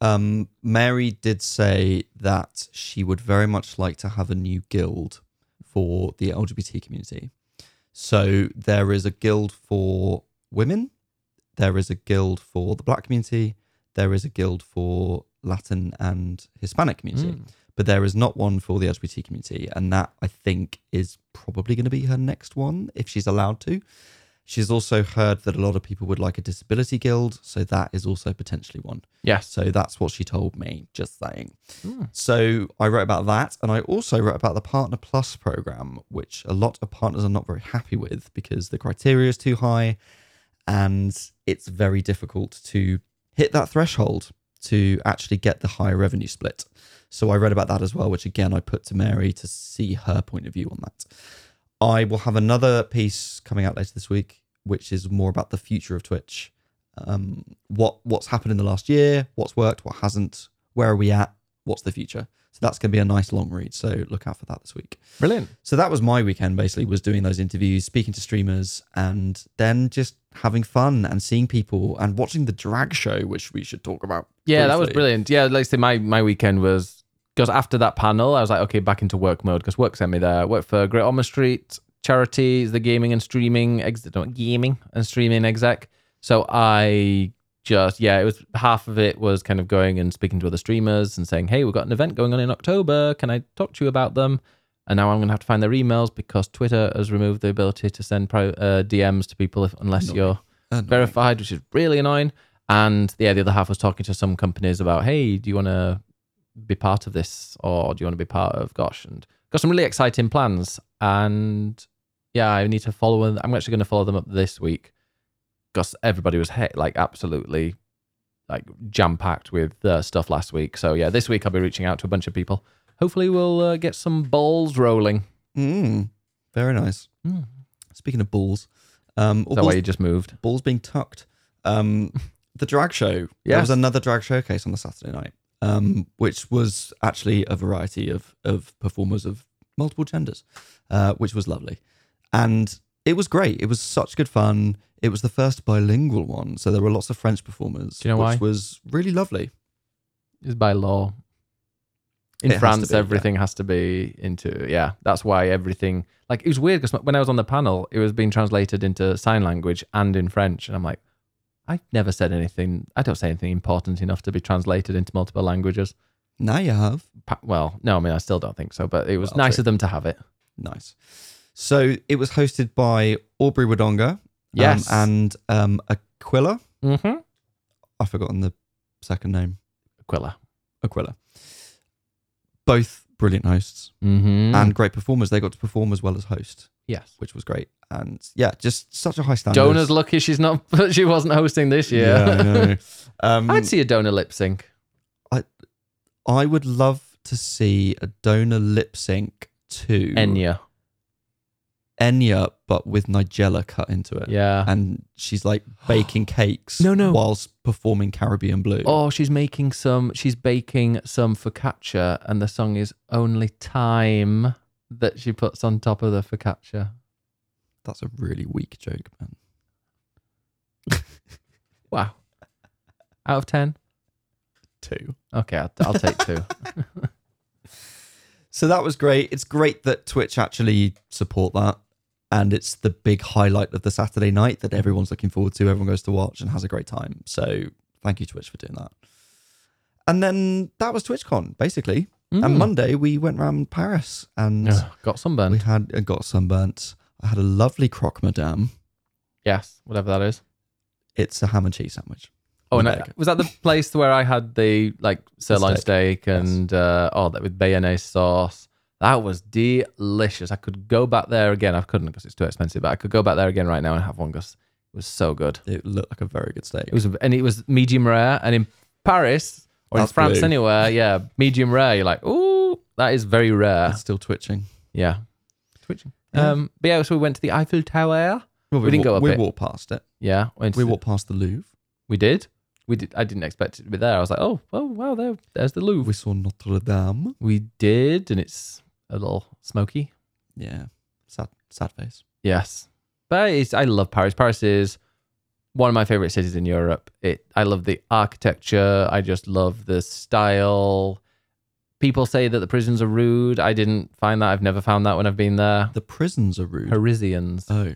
Speaker 2: Um, Mary did say that she would very much like to have a new guild for the LGBT community. So there is a guild for women, there is a guild for the black community, there is a guild for Latin and Hispanic community,
Speaker 1: Mm.
Speaker 2: but there is not one for the LGBT community. And that I think is probably going to be her next one if she's allowed to. She's also heard that a lot of people would like a disability guild, so that is also potentially one.
Speaker 1: Yes.
Speaker 2: So that's what she told me, just saying.
Speaker 1: Hmm.
Speaker 2: So I wrote about that. And I also wrote about the Partner Plus program, which a lot of partners are not very happy with because the criteria is too high and it's very difficult to hit that threshold to actually get the higher revenue split. So I read about that as well, which again I put to Mary to see her point of view on that. I will have another piece coming out later this week, which is more about the future of Twitch. Um, what what's happened in the last year, what's worked, what hasn't, where are we at, what's the future. So that's going to be a nice long read. So look out for that this week.
Speaker 1: Brilliant.
Speaker 2: So that was my weekend basically was doing those interviews, speaking to streamers and then just having fun and seeing people and watching the drag show, which we should talk about.
Speaker 1: Yeah, that was brilliant. Yeah, like I say, my my weekend was because after that panel, I was like, okay, back into work mode because work sent me there. I worked for Great Ormond Street Charities, the gaming and streaming ex- no, gaming and streaming exec. So I just yeah, it was half of it was kind of going and speaking to other streamers and saying, hey, we've got an event going on in October. Can I talk to you about them? And now I'm going to have to find their emails because Twitter has removed the ability to send uh, DMs to people if, unless
Speaker 2: Annoying.
Speaker 1: you're
Speaker 2: Annoying.
Speaker 1: verified, which is really annoying. And yeah, the other half was talking to some companies about, hey, do you want to be part of this, or do you want to be part of Gosh? And got some really exciting plans. And yeah, I need to follow. them. I'm actually going to follow them up this week because everybody was hit like absolutely like jam packed with uh, stuff last week. So yeah, this week I'll be reaching out to a bunch of people. Hopefully, we'll uh, get some balls rolling.
Speaker 2: Mm, very nice.
Speaker 1: Mm.
Speaker 2: Speaking of balls, um,
Speaker 1: that
Speaker 2: balls,
Speaker 1: why you just moved?
Speaker 2: balls being tucked. Um, the drag show. There was another drag showcase on the Saturday night, um, which was actually a variety of of performers of multiple genders, uh, which was lovely, and it was great. It was such good fun. It was the first bilingual one, so there were lots of French performers,
Speaker 1: Do you know
Speaker 2: which
Speaker 1: why?
Speaker 2: was really lovely.
Speaker 1: is by law. In
Speaker 2: It has to
Speaker 1: France,
Speaker 2: be, yeah.
Speaker 1: everything has to be into yeah. That's why everything like it was weird because when I was on the panel, it was being translated into sign language and in French, and I'm like, I never said anything. I don't say anything important enough to be translated into multiple languages.
Speaker 2: Now you have
Speaker 1: Pa- Well, no, I mean I still don't think so, but it was
Speaker 2: Well,
Speaker 1: nice
Speaker 2: true.
Speaker 1: of them to have it.
Speaker 2: nice. So it was hosted by Aubrey Wodonga, um,
Speaker 1: Yes.
Speaker 2: and um, Aquila.
Speaker 1: Mm-hmm.
Speaker 2: I've forgotten the second name.
Speaker 1: Aquila.
Speaker 2: Aquila. Both brilliant hosts
Speaker 1: Mm-hmm.
Speaker 2: and great performers. They got to perform as well as host,
Speaker 1: yes.
Speaker 2: which was great. And yeah, just such a high standard.
Speaker 1: Donna's lucky she's not. She wasn't hosting this year.
Speaker 2: Yeah, know. Um,
Speaker 1: I'd see a Donna lip sync.
Speaker 2: I I would love to see a donor lip sync to
Speaker 1: Enya.
Speaker 2: Enya, but with Nigella cut into it.
Speaker 1: Yeah.
Speaker 2: And she's like baking cakes
Speaker 1: No, no.
Speaker 2: whilst performing Caribbean Blue.
Speaker 1: Oh, she's making some. She's baking some focaccia, and the song is "Only Time" that she puts on top of the focaccia.
Speaker 2: That's a really weak joke, man.
Speaker 1: Wow. Out of ten.
Speaker 2: Two.
Speaker 1: Okay, I'll, I'll take two.
Speaker 2: So that was great. It's great that Twitch actually support that. And it's the big highlight of the Saturday night that everyone's looking forward to. Everyone goes to watch and has a great time. So thank you, Twitch, for doing that. And then that was TwitchCon, basically.
Speaker 1: Mm.
Speaker 2: And Monday we went around Paris and
Speaker 1: Ugh, got sunburned.
Speaker 2: we had uh, got sunburnt. I had a lovely croque madame.
Speaker 1: yes, whatever that is.
Speaker 2: It's a ham and cheese sandwich.
Speaker 1: Oh, and I, was that the place where I had the like sirloin steak,
Speaker 2: Yes.
Speaker 1: and uh, oh, that with béarnaise sauce? That was delicious. I could go back there again. I couldn't because it's too expensive, but I could go back there again right now and have one because it was so good.
Speaker 2: It looked like a very good steak.
Speaker 1: It was, and it was medium rare. And in Paris or
Speaker 2: That's
Speaker 1: in France
Speaker 2: blue.
Speaker 1: anywhere, yeah, medium rare. You're like, ooh, that is very rare.
Speaker 2: It's still twitching.
Speaker 1: Yeah, twitching.
Speaker 2: Yeah.
Speaker 1: Um, but yeah, so we went to the Eiffel Tower.
Speaker 2: Well,
Speaker 1: We didn't
Speaker 2: wa-
Speaker 1: go up
Speaker 2: We
Speaker 1: it.
Speaker 2: walked past it.
Speaker 1: Yeah, went
Speaker 2: We
Speaker 1: to-
Speaker 2: walked past the Louvre.
Speaker 1: We did. We did. I didn't expect it to be there. I was like, oh, oh, wow, there, there's the Louvre.
Speaker 2: We saw Notre Dame.
Speaker 1: We did, and it's a little smoky.
Speaker 2: Yeah. Sad, sad face.
Speaker 1: Yes, but it's, I love Paris. Paris is one of my favorite cities in Europe. It. I love the architecture. I just love the style. People say that the prisons are rude. I didn't find that. I've never found that when I've been there.
Speaker 2: The prisons are rude.
Speaker 1: Parisians,
Speaker 2: oh.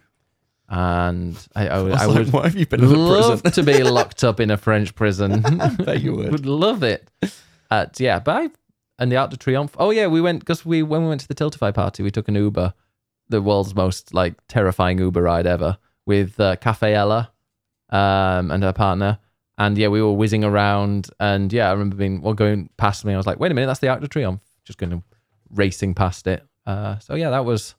Speaker 1: and I, I, would-
Speaker 2: I,
Speaker 1: I
Speaker 2: like,
Speaker 1: would
Speaker 2: why have you been in a
Speaker 1: love
Speaker 2: prison?
Speaker 1: to be locked up in a French prison.
Speaker 2: bet you would.
Speaker 1: would love it. Uh, yeah, but I, and the Arc de Triomphe. Oh yeah, we went because we when we went to the Tiltify party, we took an Uber, the world's most like terrifying Uber ride ever, with uh, Cafe Ella, um, and her partner. And yeah, we were whizzing around, and yeah, I remember being well going past me. I was like, wait a minute, that's the Arc de Triomphe. Just going to racing past it. Uh, so yeah, that was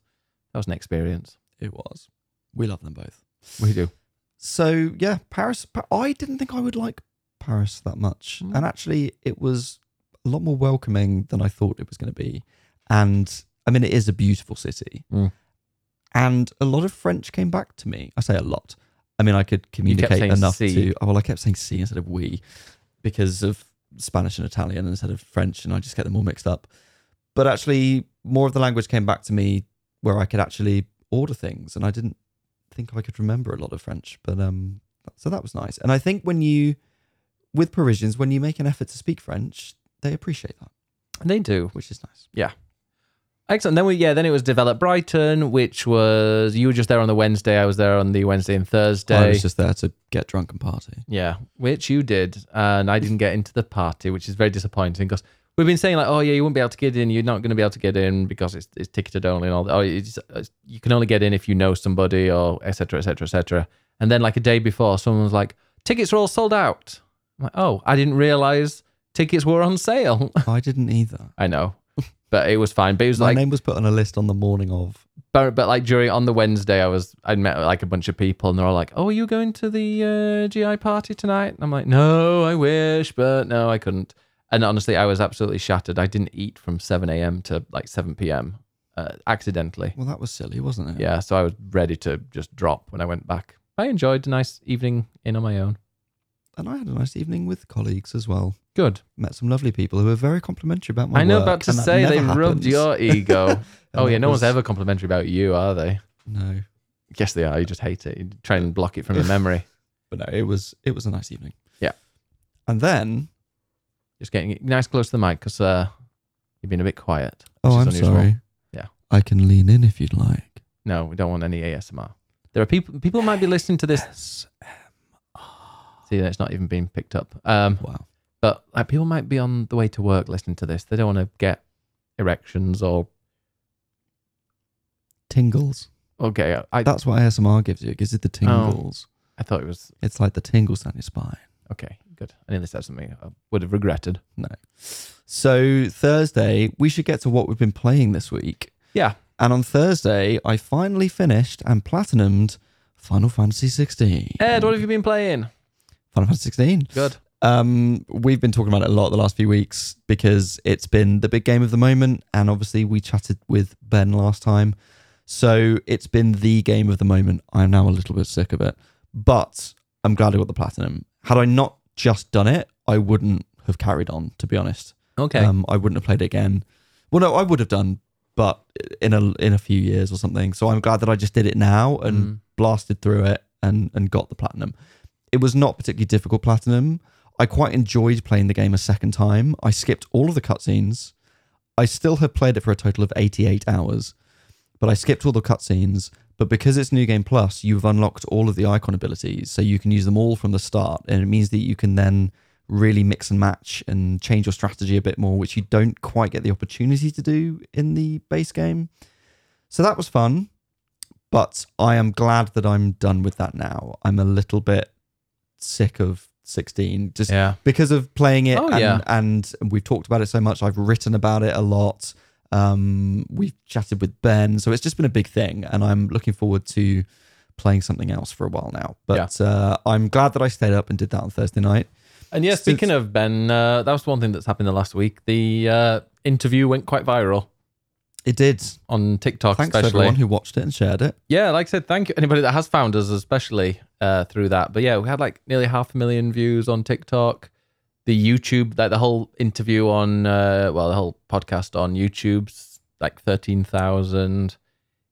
Speaker 1: that was an experience.
Speaker 2: It was. We love them both.
Speaker 1: We do.
Speaker 2: So yeah, Paris. I didn't think I would like Paris that much,
Speaker 1: Mm.
Speaker 2: and actually, it was a lot more welcoming than I thought it was going to be. And I mean, it is a beautiful city,
Speaker 1: Mm.
Speaker 2: and a lot of French came back to me. I say a lot. I mean, I could communicate enough to. Oh, well, I kept saying "si" instead of "we" because of Spanish and Italian instead of French, and I just get them all mixed up. But actually, more of the language came back to me where I could actually order things, and I didn't think I could remember a lot of French. But um, so that was nice. And I think when you, with Parisians, when you make an effort to speak French, they appreciate that,
Speaker 1: They do.
Speaker 2: which is nice.
Speaker 1: Excellent. Then we yeah, then it was Develop Brighton, which was you were just there on the Wednesday. I was there on the Wednesday and Thursday.
Speaker 2: I was just there to get drunk and party.
Speaker 1: yeah, which you did, and I didn't get into the party, which is very disappointing because we've been saying like, oh yeah, you won't be able to get in. You're not going to be able to get in because it's, it's ticketed only and all. that. Oh, it's, it's, uh, you can only get in if you know somebody or etc. etc. etc. And then like a day before, someone was like, tickets are all sold out. I'm like, oh, I didn't realize tickets were on sale.
Speaker 2: I didn't either.
Speaker 1: I know, but it was fine. But it was
Speaker 2: My
Speaker 1: like
Speaker 2: name was put on a list on the morning of.
Speaker 1: but but like during on the Wednesday, I was I'd met like a bunch of people, and they're all like, "Oh, are you going to the uh, GI party tonight?" And I'm like, "No, I wish, but no, I couldn't." And honestly, I was absolutely shattered. I didn't eat from 7 a.m. to like 7 p.m. Uh, accidentally.
Speaker 2: Well, that was silly, wasn't it?
Speaker 1: Yeah, so I was ready to just drop when I went back. I enjoyed a nice evening in on my own.
Speaker 2: And I had a nice evening with colleagues as well.
Speaker 1: Good.
Speaker 2: Met some lovely people who were very complimentary about my
Speaker 1: I know
Speaker 2: work,
Speaker 1: about to
Speaker 2: and that
Speaker 1: say they
Speaker 2: never
Speaker 1: rubbed your ego. Oh yeah, no one's ever complimentary about you, are they?
Speaker 2: No,
Speaker 1: Yes, they are. You just hate it. You try and block it from your memory.
Speaker 2: but no, it was it was a nice evening.
Speaker 1: Yeah.
Speaker 2: And then
Speaker 1: Just getting nice close to the mic because uh, you've been a bit quiet. which
Speaker 2: Oh,
Speaker 1: is
Speaker 2: I'm
Speaker 1: unusual.
Speaker 2: sorry.
Speaker 1: Yeah.
Speaker 2: I can lean in if you'd like.
Speaker 1: No, we don't want any ASMR. There are people. People might be listening to this. See, it's not even being picked up. Um,
Speaker 2: Wow.
Speaker 1: but like, people might be on the way to work listening to this. They don't want to get erections or
Speaker 2: Tingles.
Speaker 1: okay. I
Speaker 2: That's what ASMR gives you. It gives you the tingles.
Speaker 1: I thought it was
Speaker 2: It's like the tingles down your spine.
Speaker 1: okay. Good. I nearly said something I would have regretted.
Speaker 2: No. So Thursday, we should get to what we've been playing this week.
Speaker 1: Yeah.
Speaker 2: And on Thursday, I finally finished and platinumed Final Fantasy 16.
Speaker 1: Ed, what have you been playing?
Speaker 2: Final Fantasy 16.
Speaker 1: Good.
Speaker 2: Um, we've been talking about it a lot the last few weeks because it's been the big game of the moment, and obviously we chatted with Ben last time. So it's been the game of the moment. I'm now a little bit sick of it, but I'm glad I got the platinum. Had I not just done it, I wouldn't have carried on. To be honest,
Speaker 1: Okay.
Speaker 2: um, I wouldn't have played it again. Well, no, I would have done, but in a in a few years or something. So I'm glad that I just did it now and
Speaker 1: Mm.
Speaker 2: blasted through it and and got the platinum. It was not particularly difficult platinum. I quite enjoyed playing the game a second time. I skipped all of the cutscenes. I still have played it for a total of 88 hours, but I skipped all the cutscenes. But because it's New Game Plus, you've unlocked all of the icon abilities, so you can use them all from the start, and it means that you can then really mix and match and change your strategy a bit more, which you don't quite get the opportunity to do in the base game. So that was fun, but I am glad that I'm done with that now. I'm a little bit sick of 16, just
Speaker 1: yeah.
Speaker 2: because of playing it
Speaker 1: Oh,
Speaker 2: and,
Speaker 1: yeah.
Speaker 2: and we've talked about it so much. I've written about it a lot. Um, we've chatted with ben. So it's just been a big thing and i'm looking forward to playing something else for a while now. But uh, i'm glad that i stayed up and did that on thursday night.
Speaker 1: And yeah, speaking of Ben, uh, that was one thing that's happened the last week. The uh, interview went quite viral
Speaker 2: it did
Speaker 1: on TikTok,
Speaker 2: thanks to
Speaker 1: especially.
Speaker 2: everyone who watched it and shared it
Speaker 1: Yeah, like I said, thank you anybody that has found us, especially uh, through that. But yeah, we had like nearly half a million views on TikTok. The YouTube, like the whole interview on, uh, well, the whole podcast on YouTube's like thirteen thousand.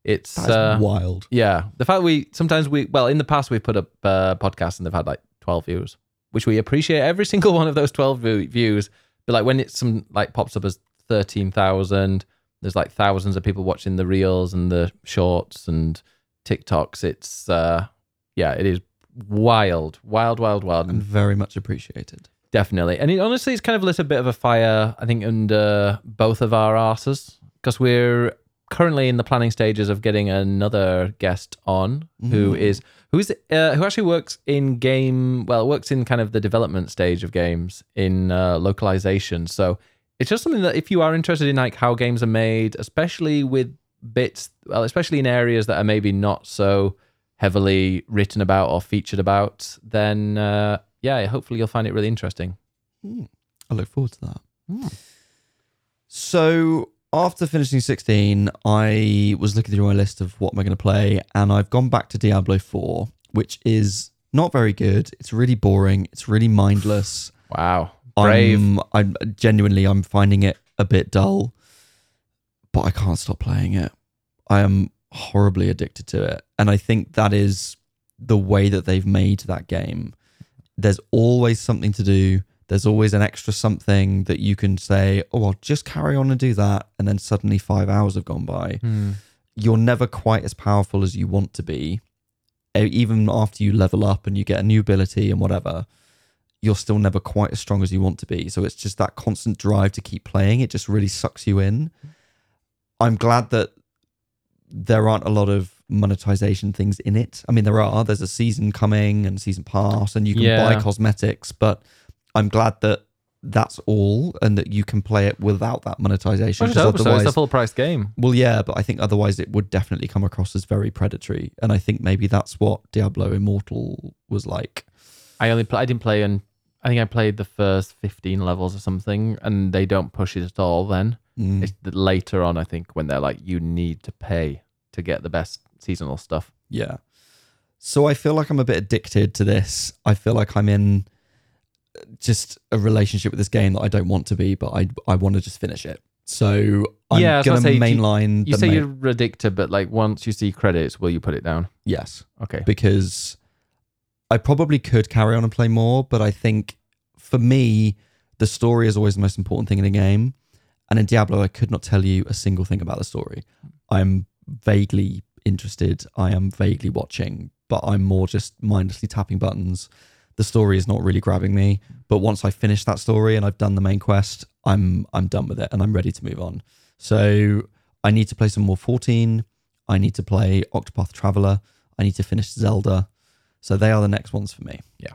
Speaker 1: It's
Speaker 2: that's
Speaker 1: uh,
Speaker 2: wild
Speaker 1: yeah, the fact we sometimes we well in the past we've put up uh, podcasts and they've had like twelve views, which we appreciate every single one of those twelve view- views. But like when it's some like pops up as thirteen thousand, there's like thousands of people watching the reels and the shorts and TikToks. It's uh yeah, it is wild, wild, wild, wild,
Speaker 2: and very much appreciated
Speaker 1: definitely. And it, honestly, it's kind of lit a bit of a fire, I think, under both of our asses because we're currently in the planning stages of getting another guest on who
Speaker 2: Mm.
Speaker 1: is who's uh, who actually works in game well works in kind of the development stage of games in uh, localization so it's just something that if you are interested in like how games are made especially with bits well especially in areas that are maybe not so heavily written about or featured about then uh, yeah hopefully you'll find it really interesting
Speaker 2: I look forward to that. So after finishing 16, I was looking through my list of what am I going to play, and I've gone back to Diablo 4, which is not very good. It's really boring. It's really mindless.
Speaker 1: wow brave
Speaker 2: I'm, I'm genuinely, I'm finding it a bit dull, but I can't stop playing it. I am horribly addicted to it, and I think that is the way that they've made that game. There's always something to do. There's always an extra something that you can say, "Oh, I'll just carry on and do that," and then suddenly five hours have gone by
Speaker 1: Hmm.
Speaker 2: you're never quite as powerful as you want to be. Even after you level up and you get a new ability and whatever, you're still never quite as strong as you want to be. So it's just that constant drive to keep playing. It just really sucks you in. I'm glad that there aren't a lot of monetization things in it. I mean, there are. There's a season coming and season pass, and you can
Speaker 1: Yeah.
Speaker 2: buy cosmetics, but I'm glad that that's all and that you can play it without that monetization. 'cause
Speaker 1: hope so. It's a full price game.
Speaker 2: well, yeah, but I think otherwise it would definitely come across as very predatory, and I think maybe that's what Diablo Immortal was like.
Speaker 1: I only pl- I didn't play and I think I played the first 15 levels or something and they don't push it at all then.
Speaker 2: Mm.
Speaker 1: It's later on I think when they're like you need to pay to get the best seasonal stuff.
Speaker 2: Yeah. So I feel like I'm a bit addicted to this. I feel like I'm in just a relationship with this game that I don't want to be, but I I want to just finish it. So I'm
Speaker 1: Yeah,
Speaker 2: gonna
Speaker 1: say, you-
Speaker 2: mainline.
Speaker 1: You
Speaker 2: the
Speaker 1: say
Speaker 2: main-
Speaker 1: you're addicted but like once you see credits will you put it down?
Speaker 2: yes.
Speaker 1: Okay.
Speaker 2: because I probably could carry on and play more, but I think for me, the story is always the most important thing in a game. And in Diablo, I could not tell you a single thing about the story. I'm vaguely interested, I am vaguely watching, but I'm more just mindlessly tapping buttons. The story is not really grabbing me, but once I finish that story and I've done the main quest, I'm I'm done with it and I'm ready to move on. So I need to play some more 14. I need to play Octopath Traveler. I need to finish Zelda. So they are the next ones for me. Yeah.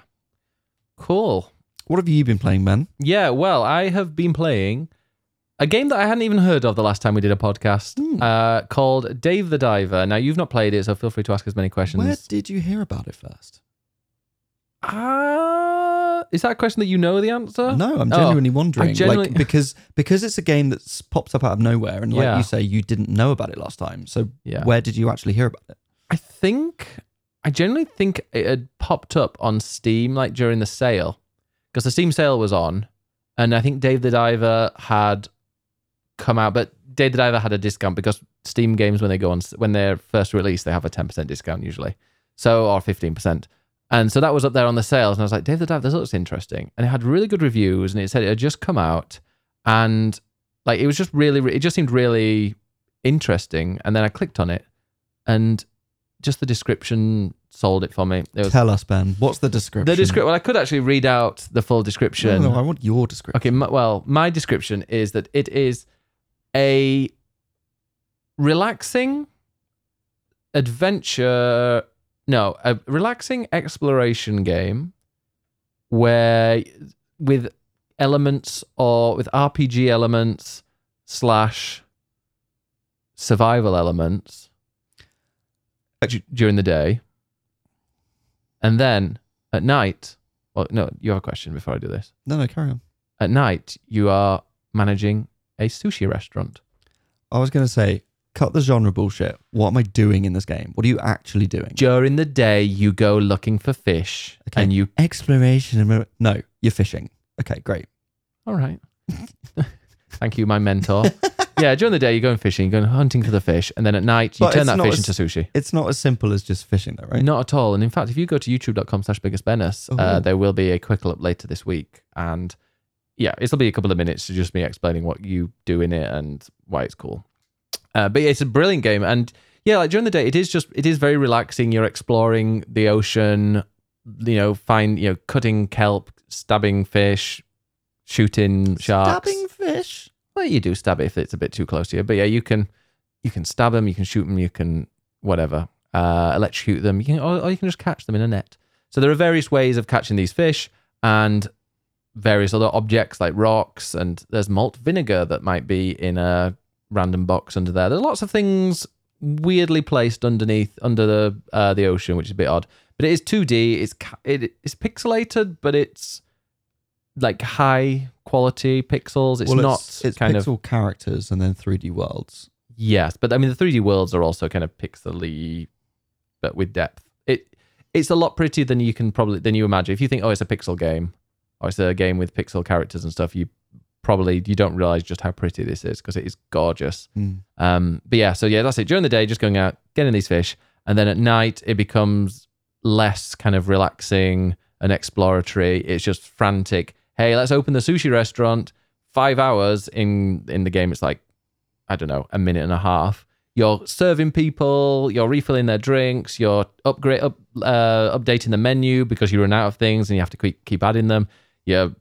Speaker 1: Cool.
Speaker 2: What have you been playing, Ben?
Speaker 1: Yeah, well, I have been playing a game that I hadn't even heard of the last time we did a podcast
Speaker 2: Hmm.
Speaker 1: uh, called Dave the Diver. Now, you've not played it, so feel free to ask as many questions.
Speaker 2: Where did you hear about it first?
Speaker 1: Uh? Is that a question that you know the answer?
Speaker 2: No, I'm
Speaker 1: Oh,
Speaker 2: genuinely wondering.
Speaker 1: I genuinely-
Speaker 2: like because because it's a game that's popped up out of nowhere, and like
Speaker 1: Yeah.
Speaker 2: you say, you didn't know about it last time. So
Speaker 1: Yeah.
Speaker 2: where did you actually hear about it?
Speaker 1: I think I generally think it had popped up on Steam like during the sale because the Steam sale was on, and I think Dave the Diver had come out, but Dave the Diver had a discount because Steam games when they go on when they're first released they have a ten percent discount usually, so or fifteen percent. And so that was up there on the sales, and I was like, Dave the Diver, this looks interesting. And it had really good reviews, and it said it had just come out, and like it was just really, it just seemed really interesting. And then I clicked on it, and just the description sold it for me. It was
Speaker 2: Tell us, Ben. What's the description?
Speaker 1: the description. Well, I could actually read out the full description.
Speaker 2: No, no, I want your description.
Speaker 1: Okay, my, well, my description is that it is a relaxing adventure. No, a relaxing exploration game where with elements or with RPG elements slash survival elements d- during the day, and then at night. Well, no, you have a question before I do this
Speaker 2: No, no, carry on.
Speaker 1: at night you are managing a sushi restaurant.
Speaker 2: I was going to say, cut the genre bullshit. What am I doing in this game? What are you actually doing?
Speaker 1: During the day, you go looking for fish,
Speaker 2: Okay.
Speaker 1: and you.
Speaker 2: Exploration. and- No, you're fishing. Okay, great.
Speaker 1: All right. Thank you, my mentor. yeah, during the day you're going fishing, you're going hunting for the fish, and then at night you
Speaker 2: But
Speaker 1: turn
Speaker 2: it's
Speaker 1: that
Speaker 2: not
Speaker 1: fish
Speaker 2: as-
Speaker 1: into sushi.
Speaker 2: It's not as simple as just fishing, though, right?
Speaker 1: Not at all. And in fact, if you go to youtube.com slash biggest Bennis, uh,
Speaker 2: Oh.
Speaker 1: there will be a quick look later this week. And yeah, it'll be a couple of minutes to just me explaining what you do in it and why it's cool. Uh, but yeah, it's a brilliant game. And yeah, like during the day, it is just, it is very relaxing. You're exploring the ocean, you know, find, you know, cutting kelp, stabbing fish, shooting sharks.
Speaker 2: Stabbing fish.
Speaker 1: Well, you do stab it if it's a bit too close to you, but yeah, you can you can stab them, you can shoot them, you can whatever, uh, electrocute them, you can, or, or you can just catch them in a net. So there are various ways of catching these fish and various other objects like rocks, and there's malt vinegar that might be in a random box under there. There's lots of things weirdly placed underneath under the uh, the ocean, which is a bit odd. But it is 2D. It's it, it's pixelated, but it's like high quality pixels. It's
Speaker 2: well,
Speaker 1: not
Speaker 2: it's, it's
Speaker 1: kind
Speaker 2: pixel
Speaker 1: of
Speaker 2: characters and then 3D worlds.
Speaker 1: yes, but I mean the 3D worlds are also kind of pixely, but with depth. It it's a lot prettier than you can probably than you imagine. If you think oh it's a pixel game, or it's a game with pixel characters and stuff, you probably you don't realize just how pretty this is because it is gorgeous.
Speaker 2: Mm.
Speaker 1: Um, but yeah, so yeah, that's it. During the day, just going out, getting these fish, and then at night it becomes less kind of relaxing and exploratory. It's just frantic. Hey, let's open the sushi restaurant. Five hours in in the game, it's like I don't know, a minute and a half. You're serving people, you're refilling their drinks, you're upgrade up uh, updating the menu because you run out of things and you have to keep keep adding them. You're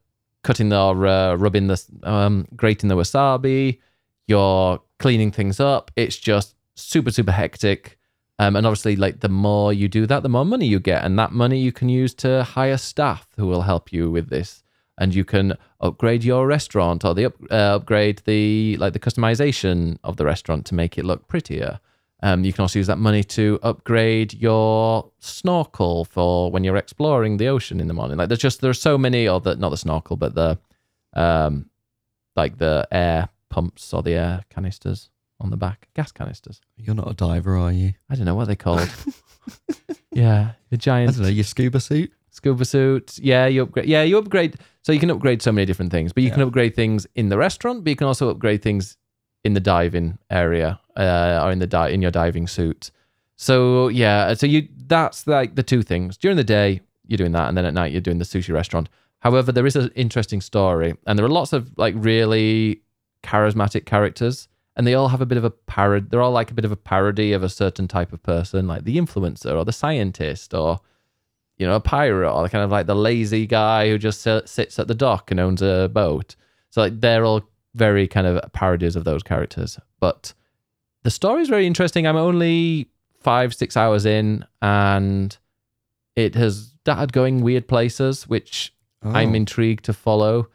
Speaker 1: cutting the or uh, rubbing the um, grating the wasabi. You're cleaning things up. It's just super super hectic. Um, and obviously, like the more you do that, the more money you get, and that money you can use to hire staff who will help you with this. And you can upgrade your restaurant or the up, uh, upgrade the like the customization of the restaurant to make it look prettier. Um, you can also use that money to upgrade your snorkel for when you're exploring the ocean in the morning. Like there's just there are so many, or the not the snorkel, but the um, like the air pumps or the air canisters on the back, gas canisters.
Speaker 2: You're not a diver, are you?
Speaker 1: I don't know what they're called. yeah, the giant.
Speaker 2: I don't know. Your scuba suit.
Speaker 1: Scuba suit. Yeah, you upgrade. Yeah, you upgrade. So you can upgrade so many different things, but you can upgrade things in the restaurant, but you can also upgrade things in the diving area uh, or in the di- in your diving suit. So yeah, so you that's like the two things. During the day, you're doing that, and then at night, you're doing the sushi restaurant. However, there is an interesting story, and there are lots of like really charismatic characters, and they all have a bit of a parody. They're all like a bit of a parody of a certain type of person, like the influencer or the scientist or you know a pirate or kind of like the lazy guy who just sits at the dock and owns a boat. So like they're all very kind of parodies of those characters, but the story is very interesting. I'm only five six hours in, and it has started going weird places, which I'm
Speaker 2: Oh.
Speaker 1: intrigued to follow.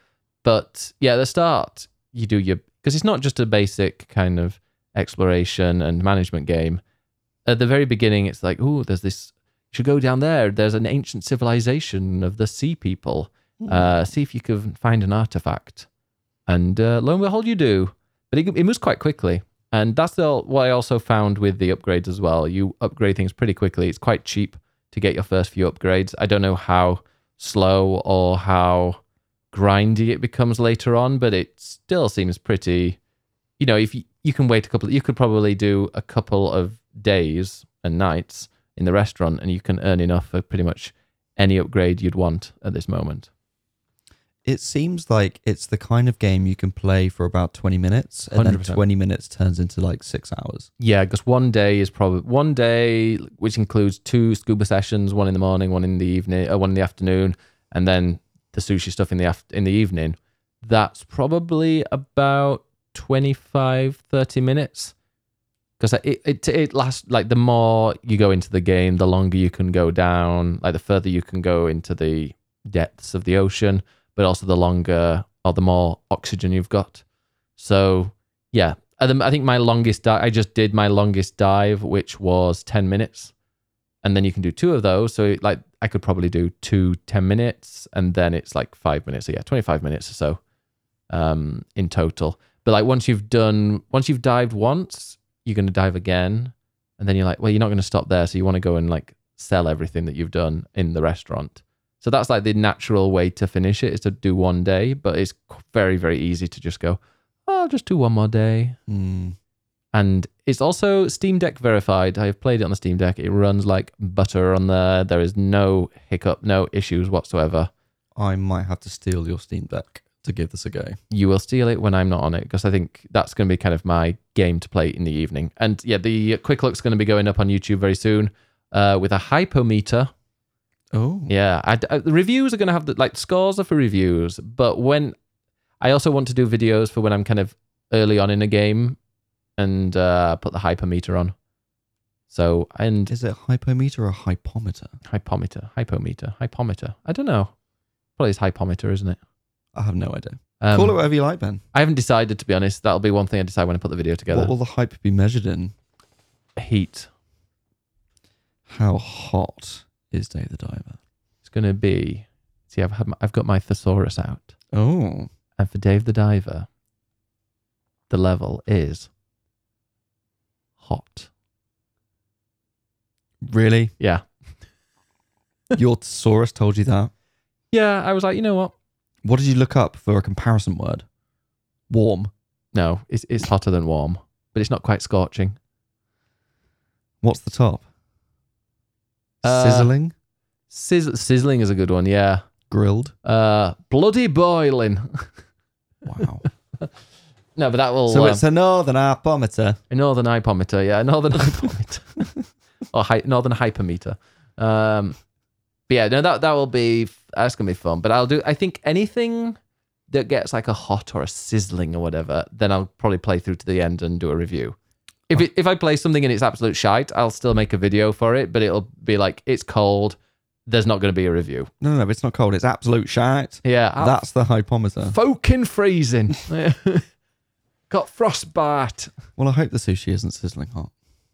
Speaker 1: But yeah, at the start, you do your because it's not just a basic kind of exploration and management game. At the very beginning, it's like, oh, there's this. You should go down there. There's an ancient civilization of the sea people, Uh, see if you can find an artifact, and uh, lo and behold, you do. But it, it moves quite quickly, and that's the, what I also found with the upgrades as well. You upgrade things pretty quickly. It's quite cheap to get your first few upgrades. I don't know how slow or how grindy it becomes later on, but it still seems pretty. You know, if you, you can wait a couple, you could probably do a couple of days and nights in the restaurant, and you can earn enough for pretty much any upgrade you'd want at this moment.
Speaker 2: It seems like it's the kind of game you can play for about 20 minutes and then
Speaker 1: 100%.
Speaker 2: 20 minutes turns into like six hours.
Speaker 1: Yeah, because one day is probably one day, which includes two scuba sessions, one in the morning, one in the evening, uh, one in the afternoon, and then the sushi stuff in the af- in the evening. That's probably about 25, 30 minutes. Because it, it it lasts like the more you go into the game, the longer you can go down, like the further you can go into the depths of the ocean, but also the longer or the more oxygen you've got. So yeah, I think my longest dive, I just did my longest dive, which was 10 minutes. And then you can do two of those. So, like, I could probably do two 10 minutes and then it's like five minutes. So, yeah, 25 minutes or so um, in total. But, like, once you've done, once you've dived once, you're going to dive again. And then you're like, well, you're not going to stop there. So, you want to go and like sell everything that you've done in the restaurant. So, that's like the natural way to finish it is to do one day. But it's very, very easy to just go, oh, I'll just do one more day.
Speaker 2: Hmm.
Speaker 1: And it's also Steam Deck verified. I have played it on the Steam Deck. It runs like butter on there. There is no hiccup, no issues whatsoever.
Speaker 2: I might have to steal your Steam Deck to give this a go.
Speaker 1: You will steal it when I'm not on it because I think that's going to be kind of my game to play in the evening. And yeah, the quick look's going to be going up on YouTube very soon uh, with a hypometer.
Speaker 2: Oh.
Speaker 1: Yeah, I, I- the reviews are going to have the like scores are for reviews, but when I also want to do videos for when I'm kind of early on in a game and uh, put the hypometer on. So and
Speaker 2: Is it hypometer or hypometer?
Speaker 1: hypometer, hypometer, hypometer. I don't know. Probably it's hypometer, isn't it?
Speaker 2: I have no idea.
Speaker 1: Um,
Speaker 2: Call it whatever you like, Ben.
Speaker 1: I haven't decided to be honest. That'll be one thing I decide when I put the video together.
Speaker 2: What will the hype be measured in?
Speaker 1: Heat.
Speaker 2: How hot is Dave the Diver?
Speaker 1: It's going to be. See, I've had my, I've got my thesaurus out,
Speaker 2: Oh.
Speaker 1: and for Dave the Diver, the level is hot.
Speaker 2: Really?
Speaker 1: Yeah,
Speaker 2: Your thesaurus told you that?
Speaker 1: yeah. I was like, you know what?
Speaker 2: What did you look up for a comparison word? Warm.
Speaker 1: No, it's it's hotter than warm, but it's not quite scorching.
Speaker 2: What's the top?
Speaker 1: Uh,
Speaker 2: Sizzling?
Speaker 1: Sizz- sizzling is a good one. Yeah.
Speaker 2: Grilled?
Speaker 1: Uh, bloody boiling.
Speaker 2: Wow.
Speaker 1: no, but that will.
Speaker 2: so
Speaker 1: um,
Speaker 2: it's a northern hypometer.
Speaker 1: A northern hypometer, yeah, a northern hypometer, or hy- northern hypermeter. Um, but yeah, no, that that will be that's gonna be fun. But I'll do. I think anything that gets like a hot or a sizzling or whatever, then I'll probably play through to the end and do a review. If oh. it, if I play something and it's absolute shite, I'll still make a video for it. But it'll be like it's cold. There's not going to be a review.
Speaker 2: No, no, no, it's not cold. It's absolute shite.
Speaker 1: Yeah, I'll
Speaker 2: That's the hypometer.
Speaker 1: fucking freezing. Got frostbite.
Speaker 2: Well, I hope the sushi isn't sizzling hot.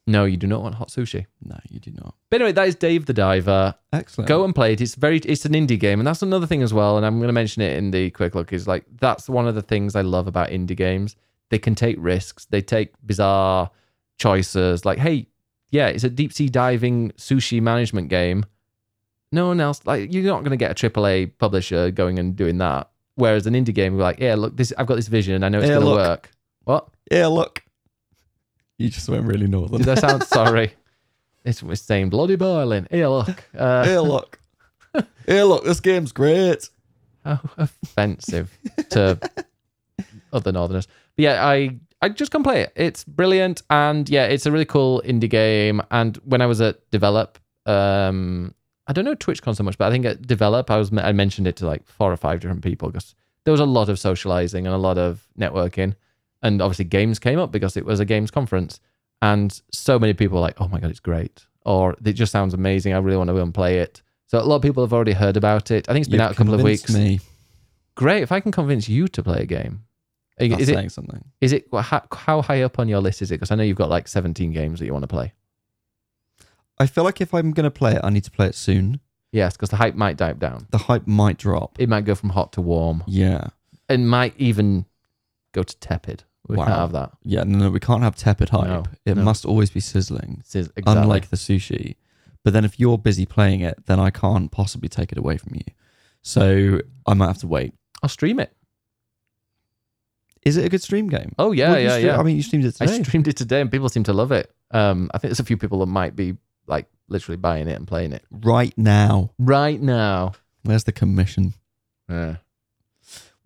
Speaker 1: No, you do not want hot sushi.
Speaker 2: No, you do not.
Speaker 1: But anyway, that is Dave the Diver.
Speaker 2: Excellent.
Speaker 1: Go and play it. It's very it's an indie game, and that's another thing as well. And I'm going to mention it in the quick look. Is like that's one of the things I love about indie games. They can take risks. They take bizarre choices. Like, hey, yeah, it's a deep sea diving sushi management game. No one else like you're not going to get a AAA publisher going and doing that. Whereas an indie game, we're like, yeah, look, this I've got this vision. And I know it's
Speaker 2: Yeah,
Speaker 1: going to work. What
Speaker 2: Yeah, look. You just went really northern.
Speaker 1: did that sound? Sorry, it's, it's saying bloody boiling. Here, look. Uh,
Speaker 2: Here, look. Here, look. This game's great.
Speaker 1: How offensive to other Northerners. But yeah, I I just come play it. It's brilliant, and yeah, it's a really cool indie game. And when I was at Develop, um, I don't know TwitchCon so much, but I think at Develop, I was I mentioned it to like four or five different people because there was a lot of socializing and a lot of networking, and obviously games came up because it was a games conference, and so many people were like, "Oh my god, it's great!" or "It just sounds amazing. I really want to go and play it." So a lot of people have already heard about it. I think it's been
Speaker 2: You've
Speaker 1: out a couple of weeks
Speaker 2: Me.
Speaker 1: great if I can convince you to play a game. Is
Speaker 2: That's
Speaker 1: it
Speaker 2: saying something.
Speaker 1: is it how, how high up on your list is it? Because I know you've got like 17 games that you want to play.
Speaker 2: I feel like if I'm going to play it, I need to play it soon.
Speaker 1: Yes, because the hype might die down.
Speaker 2: the hype might drop.
Speaker 1: It might go from hot to warm.
Speaker 2: Yeah.
Speaker 1: It might even go to tepid. We
Speaker 2: Wow.
Speaker 1: can't have that.
Speaker 2: Yeah, no, no, we can't have tepid hype.
Speaker 1: No,
Speaker 2: it
Speaker 1: no.
Speaker 2: must always be sizzling,
Speaker 1: is exactly.
Speaker 2: unlike the sushi. But then if you're busy playing it, then I can't possibly take it away from you. So I might have to wait.
Speaker 1: I'll stream it.
Speaker 2: Is it a good stream game?
Speaker 1: Oh yeah,
Speaker 2: you
Speaker 1: yeah, yeah.
Speaker 2: I mean, you streamed it
Speaker 1: I
Speaker 2: today.
Speaker 1: streamed it today, and people seem to love it. Um, I think there's a few people that might be like literally buying it and playing it
Speaker 2: right now.
Speaker 1: right now.
Speaker 2: Where's the commission?
Speaker 1: Yeah,